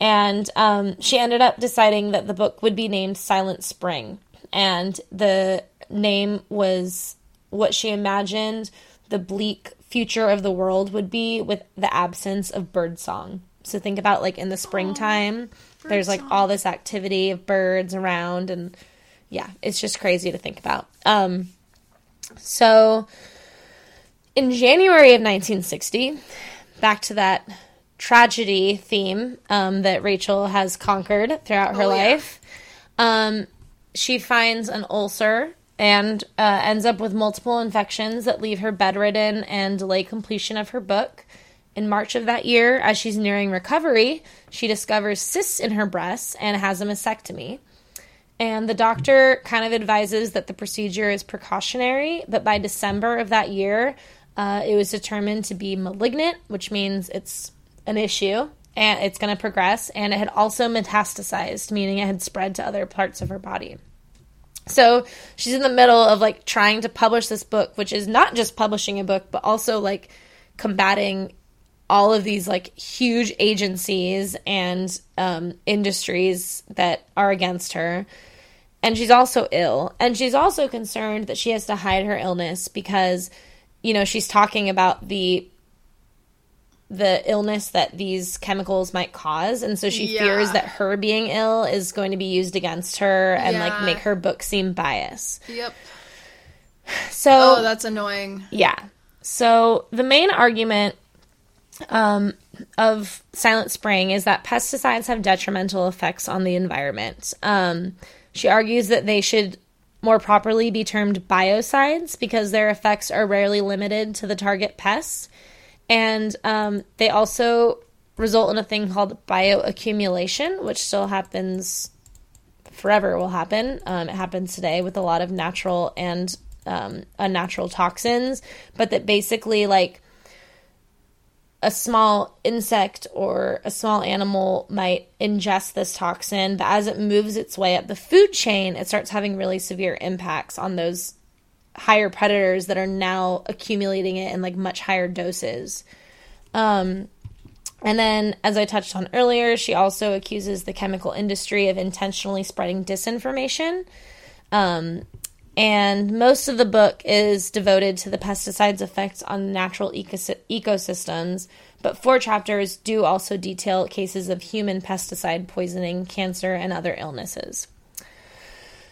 And um, she ended up deciding that the book would be named Silent Spring. And the name was what she imagined the bleak future of the world would be with the absence of birdsong. So think about like in the springtime, there's like all this activity of birds around and yeah, it's just crazy to think about. Um so in January of 1960, back to that tragedy theme um, that Rachel has conquered throughout her Oh, yeah. life, um, she finds an ulcer and uh, ends up with multiple infections that leave her bedridden and delay completion of her book. In March of that year, as she's nearing recovery, she discovers cysts in her breasts and has a mastectomy. And the doctor kind of advises that the procedure is precautionary, but by December of that year, uh, it was determined to be malignant, which means it's an issue and it's going to progress. And it had also metastasized, meaning it had spread to other parts of her body. So she's in the middle of like trying to publish this book, which is not just publishing a book, but also like combating all of these like huge agencies and um, industries that are against her. And she's also ill. And she's also concerned that she has to hide her illness because, you know, she's talking about the the illness that these chemicals might cause and so she Yeah. fears that her being ill is going to be used against her and like make her book seem biased. Yep. So Oh, that's annoying. yeah. So the main argument um, of Silent Spring is that pesticides have detrimental effects on the environment. Um, she argues that they should more properly be termed biocides because their effects are rarely limited to the target pests. And um, they also result in a thing called bioaccumulation, which still happens forever will happen. Um, it happens today with a lot of natural and um, unnatural toxins, but that basically, like, a small insect or a small animal might ingest this toxin, but as it moves its way up the food chain, it starts having really severe impacts on those higher predators that are now accumulating it in like much higher doses. Um, and then, as I touched on earlier, she also accuses the chemical industry of intentionally spreading disinformation. Um, and most of the book is devoted to the pesticides' effects on natural ecos- ecosystems, but four chapters do also detail cases of human pesticide poisoning, cancer, and other illnesses.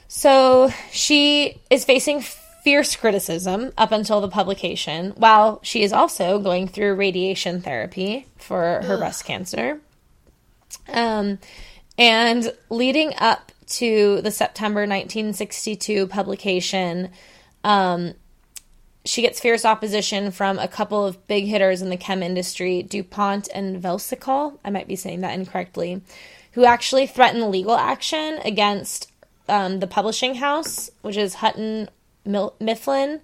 So she is facing fierce criticism up until the publication, while she is also going through radiation therapy for her breast cancer. Um, and leading up to the September 1962 publication, um, she gets fierce opposition from a couple of big hitters in the chem industry, DuPont and Velsicol. I might be saying that incorrectly, who actually threaten legal action against um, the publishing house, which is Houghton Mifflin,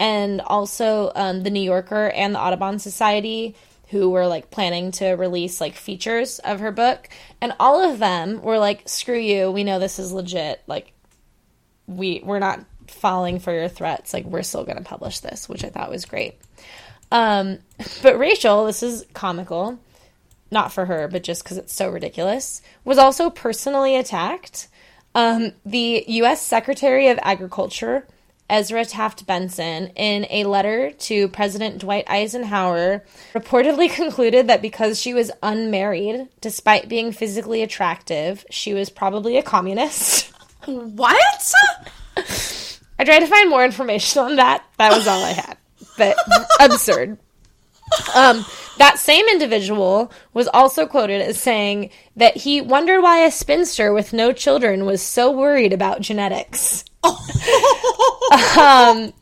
and also um, the New Yorker and the Audubon Society, who were like planning to release like features of her book. And all of them were like, screw you, we know this is legit. Like, we we're not falling for your threats like we're still going to publish this which i thought was great um but rachel this is comical not for her but just because it's so ridiculous was also personally attacked um the u.s secretary of agriculture ezra taft benson in a letter to president dwight eisenhower reportedly concluded that because she was unmarried despite being physically attractive she was probably a communist What? I tried to find more information on that. That was all I had. But absurd. Um, that same individual was also quoted as saying that he wondered why a spinster with no children was so worried about genetics. um,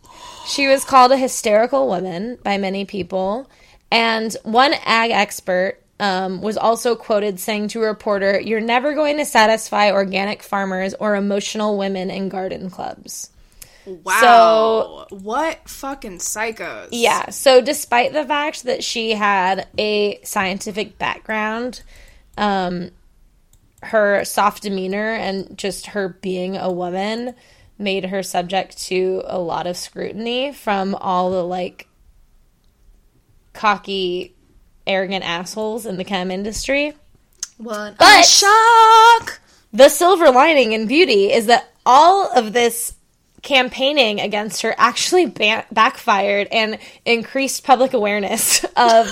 she was called a hysterical woman by many people, and one ag expert um, was also quoted saying to a reporter, "You're never going to satisfy organic farmers or emotional women in garden clubs." Wow. So, what fucking psychos. Yeah. So, despite the fact that she had a scientific background, um, her soft demeanor and just her being a woman made her subject to a lot of scrutiny from all the like cocky, arrogant assholes in the chem industry. What But- a shock! The silver lining in beauty is that all of this campaigning against her actually ba- backfired and increased public awareness of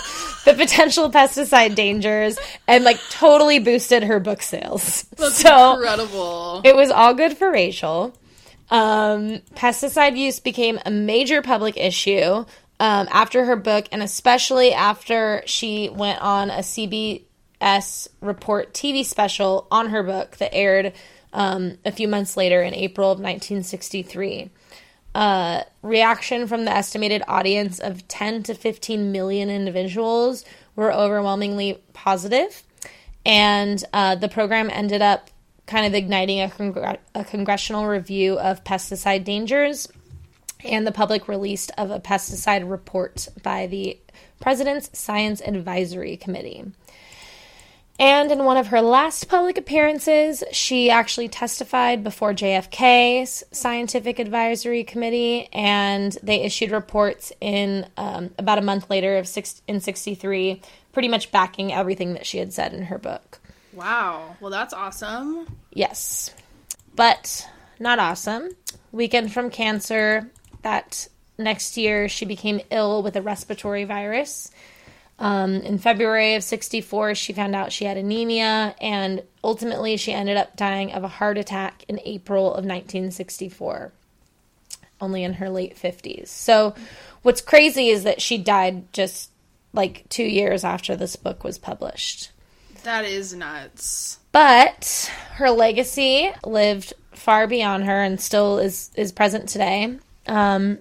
the potential pesticide dangers and like totally boosted her book sales. so Incredible. it was all good for Rachel. Um, pesticide use became a major public issue um, after her book, and especially after she went on a CBS Report TV special on her book that aired um, a few months later in April of 1963. Uh, reaction from the estimated audience of 10 to 15 million individuals were overwhelmingly positive and uh, the program ended up kind of igniting a, congr- a congressional review of pesticide dangers and the public release of a pesticide report by the President's Science Advisory Committee. And in one of her last public appearances, she actually testified before JFK's Scientific Advisory Committee, and they issued reports in um, about a month later of six, in '63, pretty much backing everything that she had said in her book. Wow. Well, that's awesome. Yes. But not awesome. Weekend from cancer. That next year she became ill with a respiratory virus. Um, in February of 64, she found out she had anemia, and ultimately she ended up dying of a heart attack in April of 1964, only in her late 50s. So, what's crazy is that she died just like two years after this book was published. That is nuts. But her legacy lived far beyond her and still is is present today. Um,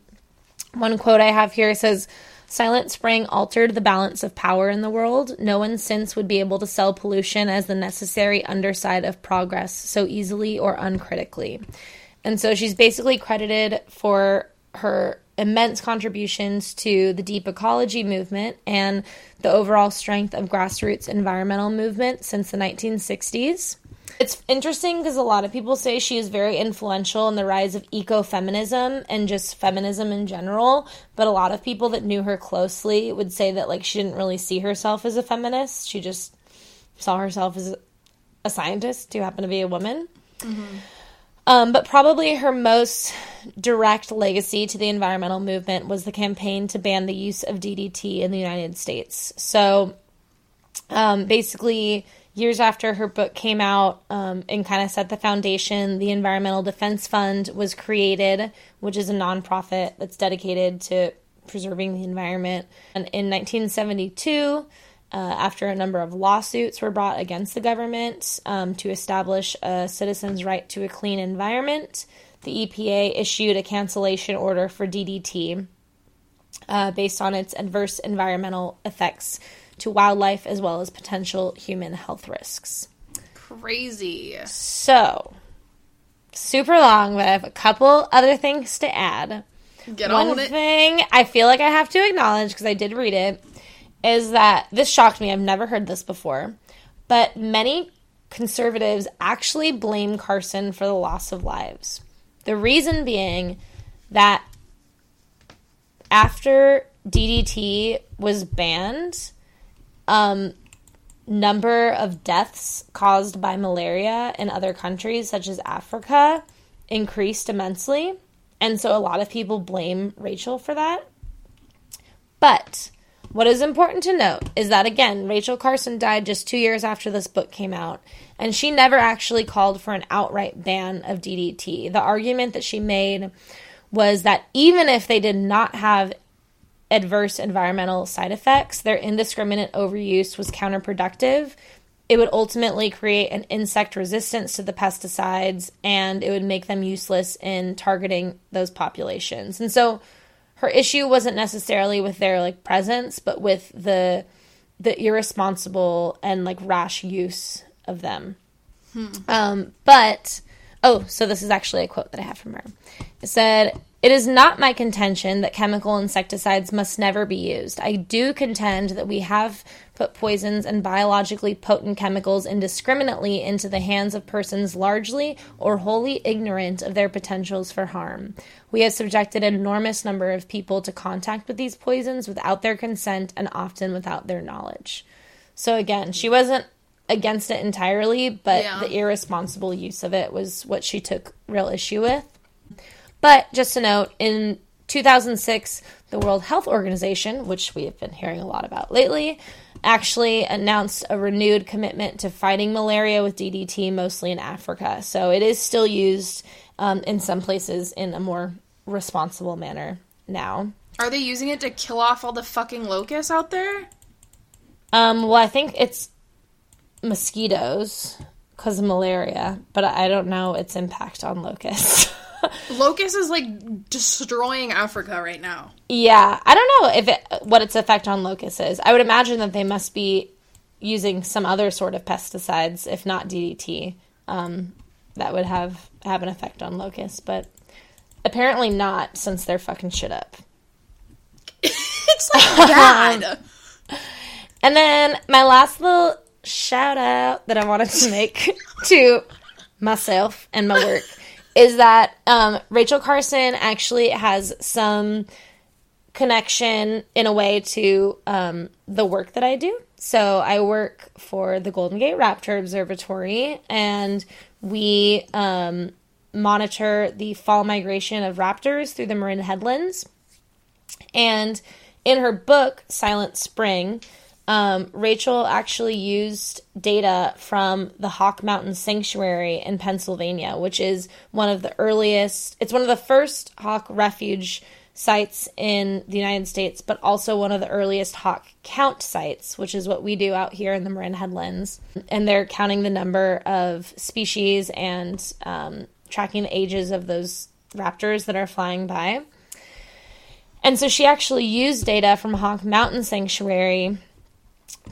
one quote I have here says, "Silent Spring altered the balance of power in the world. No one since would be able to sell pollution as the necessary underside of progress so easily or uncritically." And so she's basically credited for her immense contributions to the deep ecology movement and the overall strength of grassroots environmental movement since the 1960s. It's interesting because a lot of people say she is very influential in the rise of ecofeminism and just feminism in general, but a lot of people that knew her closely would say that like she didn't really see herself as a feminist. She just saw herself as a scientist who happened to be a woman. Um, but probably her most direct legacy to the environmental movement was the campaign to ban the use of DDT in the United States. So, um, basically, years after her book came out um, and kind of set the foundation, the Environmental Defense Fund was created, which is a nonprofit that's dedicated to preserving the environment. And in 1972, uh, after a number of lawsuits were brought against the government um, to establish a citizen's right to a clean environment, the EPA issued a cancellation order for DDT uh, based on its adverse environmental effects to wildlife as well as potential human health risks. Crazy. So, super long, but I have a couple other things to add. Get One on it. thing I feel like I have to acknowledge because I did read it is that this shocked me. I've never heard this before, but many conservatives actually blame Carson for the loss of lives. The reason being that after DDT was banned, um, number of deaths caused by malaria in other countries such as Africa increased immensely. And so a lot of people blame Rachel for that. But what is important to note is that, again, Rachel Carson died just two years after this book came out, and she never actually called for an outright ban of DDT. The argument that she made was that even if they did not have adverse environmental side effects, their indiscriminate overuse was counterproductive. It would ultimately create an insect resistance to the pesticides and it would make them useless in targeting those populations. And so her issue wasn't necessarily with their like presence, but with the the irresponsible and like rash use of them. Um, but oh, so this is actually a quote that I have from her. It said, It is not my contention that chemical insecticides must never be used. I do contend that we have put poisons and biologically potent chemicals indiscriminately into the hands of persons largely or wholly ignorant of their potentials for harm. We have subjected an enormous number of people to contact with these poisons without their consent and often without their knowledge. So again, she wasn't against it entirely, but Yeah. the irresponsible use of it was what she took real issue with. But just to note, in 2006, the World Health Organization, which we have been hearing a lot about lately, actually announced a renewed commitment to fighting malaria with DDT, mostly in Africa. So it is still used um, in some places in a more responsible manner now. Are they using it to kill off all the fucking locusts out there? Um, well, I think it's mosquitoes because of malaria, but I I don't know its impact on locusts. Locust is like destroying Africa right now. yeah, I don't know if it, what its effect on locusts is. I would imagine that they must be using some other sort of pesticides, if not DDT, um, that would have have an effect on locusts, but apparently not since they're fucking shit up. it's like bad. And then my last little shout out that I wanted to make to myself and my work is that um, Rachel Carson actually has some connection in a way to um, the work that I do. So I work for the Golden Gate Raptor Observatory, and we um, monitor the fall migration of raptors through the Marin Headlands. And in her book, Silent Spring, um, Rachel actually used data from the Hawk Mountain Sanctuary in Pennsylvania, which is one of the earliest, it's one of the first hawk refuge sites in the United States, but also one of the earliest hawk count sites, which is what we do out here in the Marin Headlands. And they're counting the number of species and um, tracking the ages of those raptors that are flying by. And so she actually used data from Hawk Mountain Sanctuary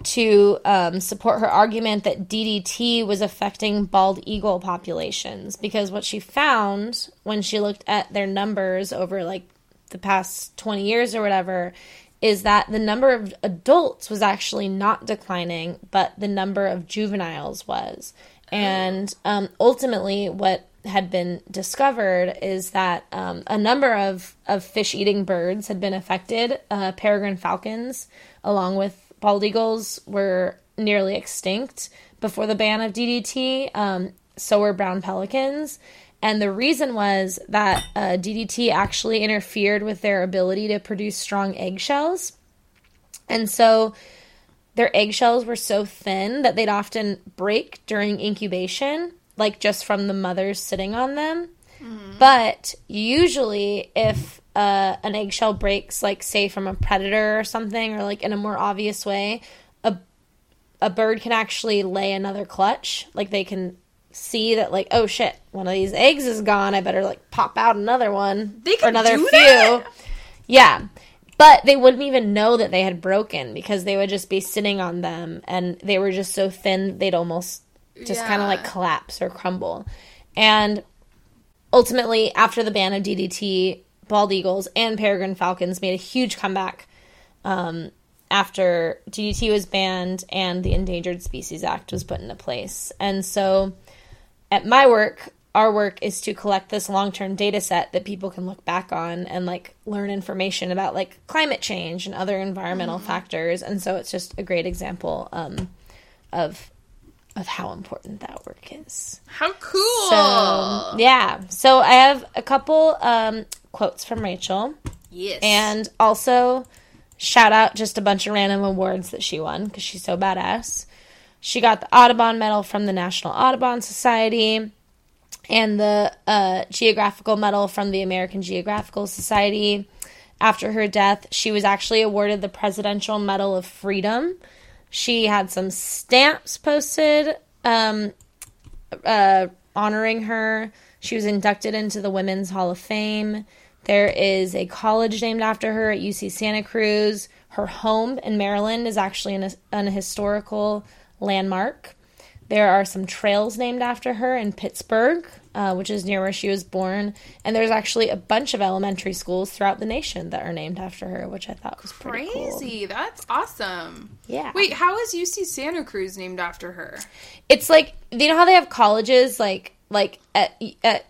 to um, support her argument that DDT was affecting bald eagle populations because what she found when she looked at their numbers over like the past 20 years or whatever is that the number of adults was actually not declining, but the number of juveniles was. And um, ultimately, what had been discovered is that um, a number of, of fish eating birds had been affected. Uh, peregrine falcons, along with bald eagles, were nearly extinct before the ban of DDT. Um, so were brown pelicans. And the reason was that uh, DDT actually interfered with their ability to produce strong eggshells. And so their eggshells were so thin that they'd often break during incubation, like just from the mothers sitting on them. But usually, if uh, an eggshell breaks, like say from a predator or something, or like in a more obvious way, a a bird can actually lay another clutch. Like they can see that, like oh shit, one of these eggs is gone. I better like pop out another one. They or can another do few. that? Yeah. But they wouldn't even know that they had broken because they would just be sitting on them and they were just so thin they'd almost just kind of like collapse or crumble. And ultimately, after the ban of DDT, bald eagles and peregrine falcons made a huge comeback um, after DDT was banned and the Endangered Species Act was put into place. And so at my work, our work is to collect this long-term data set that people can look back on and like learn information about like climate change and other environmental factors. And so it's just a great example um, of of how important that work is. How cool! So yeah, so I have a couple um, quotes from Rachel. yes. And also, shout out just a bunch of random awards that she won because she's so badass. She got the Audubon Medal from the National Audubon Society and the uh, Geographical Medal from the American Geographical Society. After her death, she was actually awarded the Presidential Medal of Freedom. She had some stamps posted um, uh, honoring her. She was inducted into the Women's Hall of Fame. There is a college named after her at UC Santa Cruz. Her home in Maryland is actually an, an historical landmark. There are some trails named after her in Pittsburgh, uh, which is near where she was born. And there's actually a bunch of elementary schools throughout the nation that are named after her, which I thought was pretty cool. Crazy. That's awesome. Yeah. Wait, how is UC Santa Cruz named after her? It's like you know how they have colleges like like at at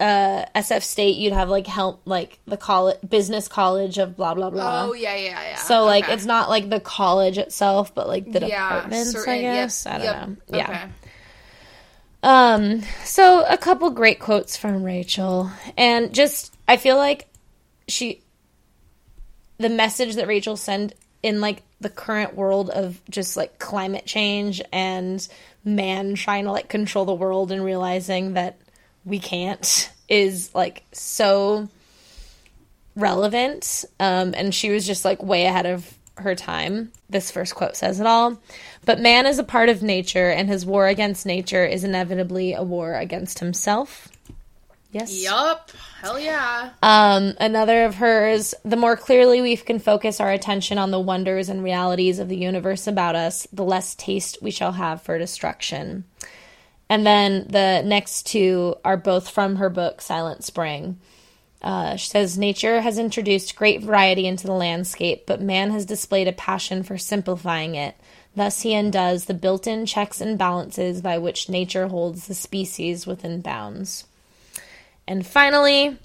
uh, SF State you'd have like help like the college business college of blah blah blah. Oh yeah, yeah, yeah. So like Okay. it's not like the college itself, but like the departments. certain- I yep, guess I don't yep, know. Yeah. Um. So a couple great quotes from Rachel, and just I feel like she, the message that Rachel sent in like the current world of just like climate change and man trying to like control the world and realizing that we can't is like so relevant. Um, and she was just like way ahead of her time. This first quote says it all. But man is a part of nature, and his war against nature is inevitably a war against himself. Yes. Yup. Hell yeah. Um, another of hers, the more clearly we can focus our attention on the wonders and realities of the universe about us, the less taste we shall have for destruction. And then the next two are both from her book, Silent Spring. Uh, she says, Nature has introduced great variety into the landscape, but man has displayed a passion for simplifying it. Thus, he undoes the built in checks and balances by which nature holds the species within bounds. And finally,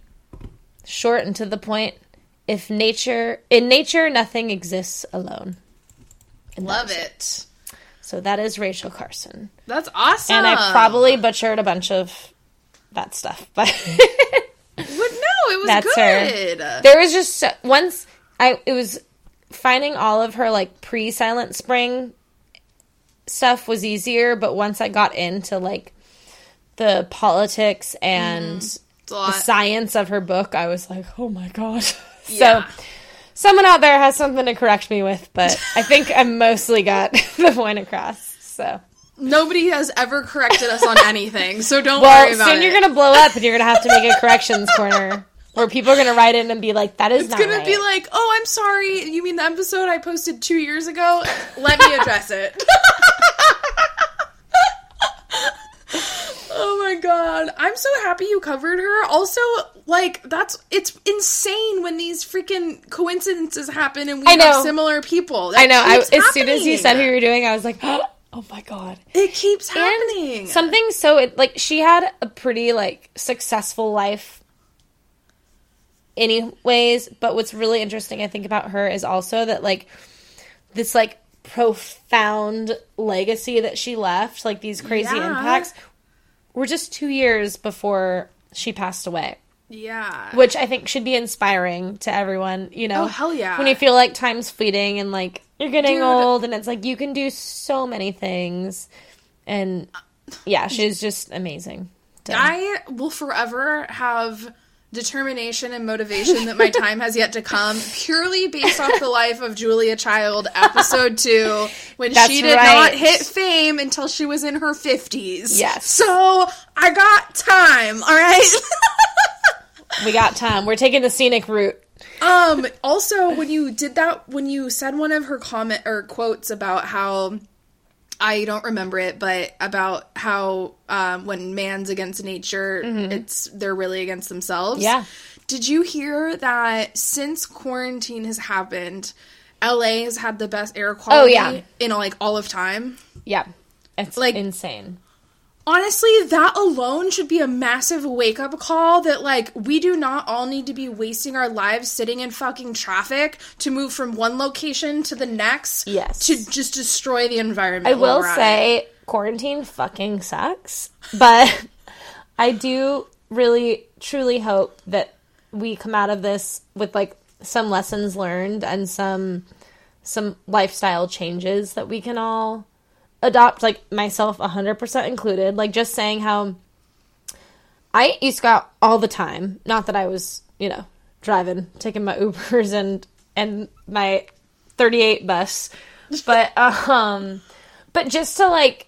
short and to the point, if nature, in nature, nothing exists alone. And Love it. So that is Rachel Carson. That's awesome. And I probably butchered a bunch of that stuff, but no, it was That's good. there was just so, once I it was finding all of her like pre Silent Spring stuff was easier, but once I got into like the politics and mm-hmm. a the science of her book, I was like, oh my god. Yeah. So someone out there has something to correct me with, but I think I mostly got the point across. So Nobody has ever corrected us on anything, so don't well, worry about soon it. you're gonna blow up and you're gonna have to make a corrections corner where people are gonna write in and be like, "That is it's gonna right." be like, oh, I'm sorry. You mean the episode I posted two years ago? Let me address it. oh my god, I'm so happy you covered her. Also, like that's it's insane when these freaking coincidences happen and we have similar people. I know. I, as That soon as you said who you were doing, I was like, "Oh my god!" it keeps happening. And something so it, like she had a pretty like successful life, anyways. But what's really interesting, I think, about her is also that like this like profound legacy that she left, like these crazy Yeah. impacts, were just two years before she passed away. yeah, which I think should be inspiring to everyone. You know, Oh, hell yeah. When you feel like time's fleeting and like you're getting Dude. old, and it's like you can do so many things, and yeah, she's just amazing. I will forever have determination and motivation that my time has yet to come purely based off the life of Julia Child episode 2 when That's she did right. not hit fame until she was in her 50s. Yes. So, I got time, all right? we got time. We're taking the scenic route. Um. Also, when you did that, when you said one of her comment or quotes about how I don't remember it, but about how um, when man's against nature, it's they're really against themselves. Mm-hmm. Yeah. Did you hear that since quarantine has happened, LA has had the best air quality Oh, yeah. in like all of time? Yeah, it's like insane. Honestly, that alone should be a massive wake up call that, like, we do not all need to be wasting our lives sitting in fucking traffic to move from one location to the next. Yes. To just destroy the environment. I will we're at it. say quarantine fucking sucks, but I do really truly hope that we come out of this with like some lessons learned and some some lifestyle changes that we can all adopt like myself 100% included. Like just saying how I used to go out all the time. Not that I was you know driving taking my ubers and and my 38 bus but um but just to like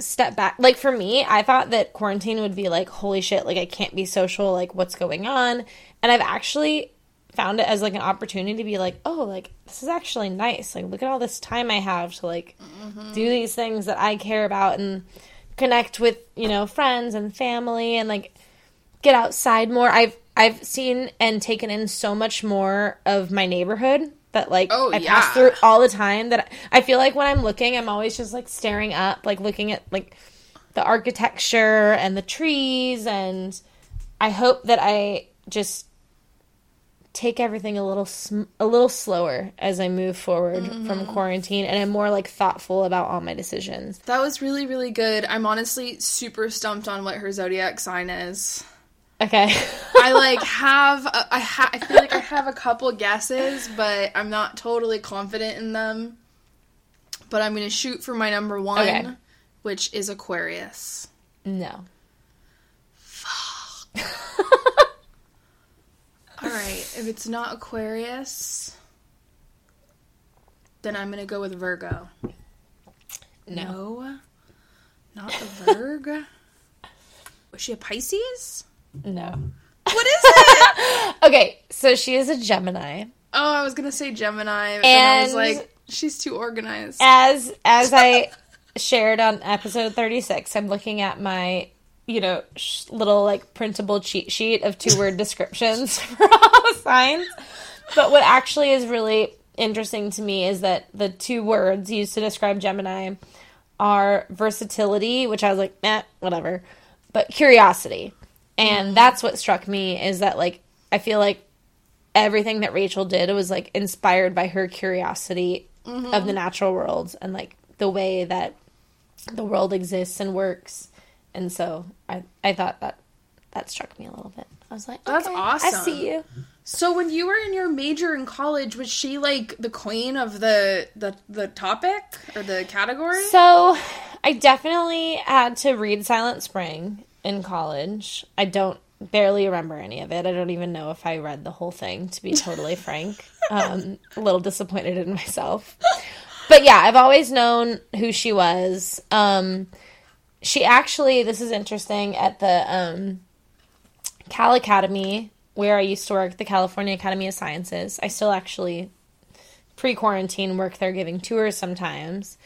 step back like for me i thought that quarantine would be like holy shit like i can't be social like what's going on? And i've actually found it as like an opportunity to be like, oh, like this is actually nice. Like look at all this time I have to like do mm-hmm. these things that I care about and connect with, you know, friends and family and like get outside more. I've I've seen and taken in so much more of my neighborhood that like Oh, I yeah. pass through all the time that I feel like when I'm looking, I'm always just like staring up, like looking at like the architecture and the trees and I hope that I just take everything a little sm- a little slower as I move forward Mm-hmm. from quarantine and I'm more like thoughtful about all my decisions. That was really, really good. I'm honestly super stumped on what her zodiac sign is. Okay. I like have a, I ha- I feel like I have a couple guesses, but I'm not totally confident in them. But I'm gonna shoot for my number one, Okay. which is Aquarius. no. All right, if it's not Aquarius, then I'm gonna go with Virgo. No. No, not the Virg. Was she a Pisces? No. What is it? Okay, so she is a Gemini. oh, I was gonna say Gemini, but then I was like, she's too organized. As as I shared on episode 36, I'm looking at my you know, sh- little like printable cheat sheet of two word descriptions for all the signs. But what actually is really interesting to me is that the two words used to describe Gemini are versatility, which I was like, eh, whatever, but curiosity. And that's what struck me is that like I feel like everything that Rachel did was like inspired by her curiosity of the natural world and like the way that the world exists and works. And so I I thought that that struck me a little bit. I was like, That's awesome. I see you. So when you were in your major in college, was she like the queen of the the the topic or the category? So I definitely had to read Silent Spring in college. I don't barely remember any of it. I don't even know if I read the whole thing, to be totally frank. Um, a little disappointed in myself. But yeah, I've always known who she was. Um, she actually, this is interesting, at the um, Cal Academy, where I used to work, the California Academy of Sciences. I still actually pre quarantine work there giving tours sometimes.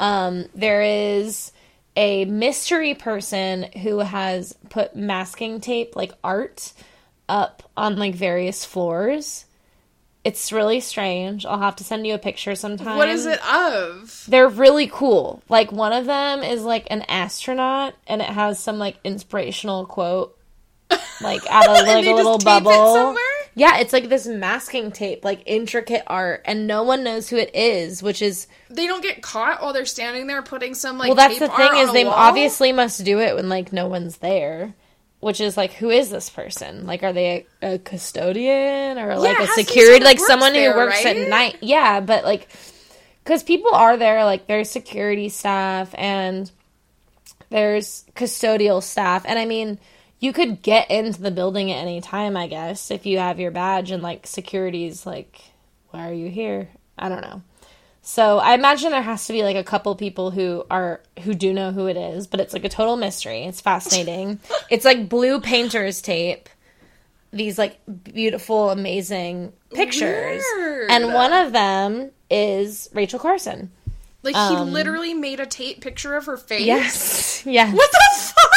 Um, there is a mystery person who has put masking tape, like art, up on like various floors. It's really strange. I'll have to send you a picture sometime. what is it of? They're really cool. Like one of them is like an astronaut and it has some like inspirational quote like out of like a little it bubble. Yeah, it's like this masking tape, like intricate art, and no one knows who it is, which is They don't get caught while they're standing there putting some like. well. That's the thing is they wall? obviously must do it when like no one's there, which is like who is this person? Like, are they a, a custodian or like it a security, like someone there, who works right? at night? Yeah, but like because people are there, like there's security staff and there's custodial staff, and I mean. You could get into the building at any time, I guess, if you have your badge and like security's like, why are you here? I don't know. So I imagine there has to be like a couple people who are who do know who it is, but it's like a total mystery. It's fascinating. it's like blue painter's tape. These like beautiful, amazing pictures. Weird. And one of them is Rachel Carson. Like he literally made a tape picture of her face. um, Yes. Yes. What the fuck?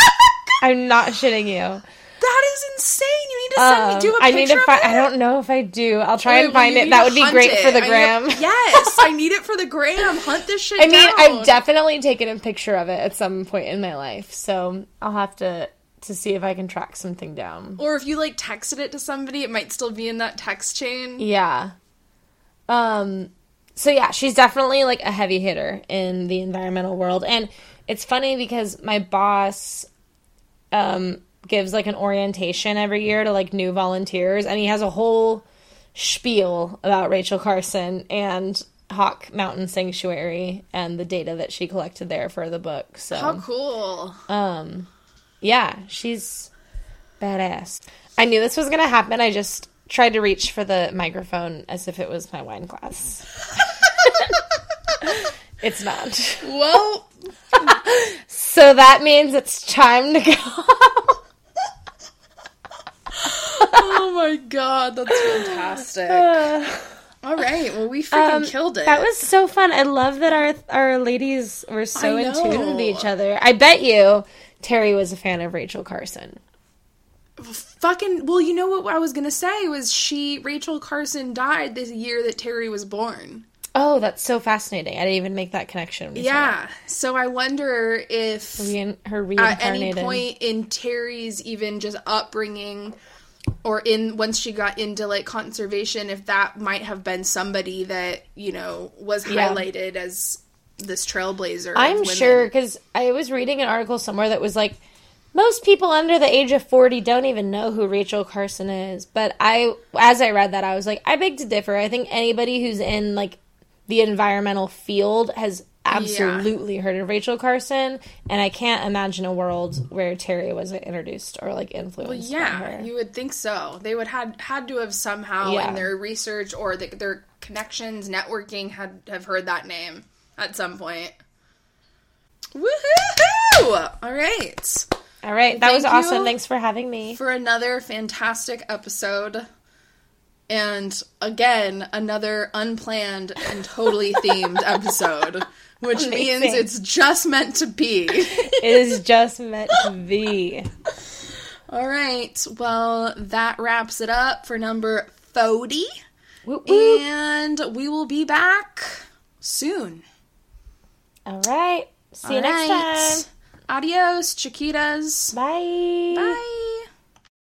I'm not shitting you. That is insane. To send me. Um, Do a I need to find. I don't know if I do. I'll try Okay, and find it. That would be great it. for the I need- gram. yes, I need it for the gram. Hunt this shit I mean, down. I've definitely taken a picture of it at some point in my life, so I'll have to to see if I can track something down. Or if you like texted it to somebody, it might still be in that text chain. Yeah. Um so yeah, she's definitely like a heavy hitter in the environmental world. And it's funny because my boss um gives like an orientation every year to like new volunteers and he has a whole spiel about Rachel Carson and Hawk Mountain Sanctuary and the data that she collected there for the book. So How cool. um, yeah, she's badass. I knew this was gonna happen. I just tried to reach for the microphone as if it was my wine glass. it's not. Well, So that means it's time to go. oh my god, that's fantastic. All right, well, we freaking Um, killed it. That was so fun. I love that our our ladies were so in tune with each other. I bet you Terri was a fan of Rachel Carson. fucking. Well, you know what I was gonna say was she Rachel Carson died the year that Terri was born. Oh, that's so fascinating. I didn't even make that connection. Yeah, so I wonder if. Rein- her at any point in Terri's even just upbringing or in once she got into like conservation if that might have been somebody that you know was Yeah. highlighted as this trailblazer I'm sure because I was reading an article somewhere that was like, most people under the age of 40 don't even know who Rachel Carson is. But I, as I read that, I was like, I beg to differ. I think anybody who's in like the environmental field has absolutely heard of Rachel Carson, and I can't imagine a world where Terri wasn't introduced or like influenced by yeah you would think so they would had had to have somehow Yeah. in their research or the, their connections networking had have heard that name at some point Woohoo! All right. All right, that was awesome. Thanks for having me. for another fantastic episode. And again, another unplanned and totally themed episode, which means it's just meant to be. it is just meant to be. All right, well, that wraps it up for number 40. Whoop, whoop. And we will be back soon. All right. See you All next time. Adios, Chiquitas. Bye. Bye.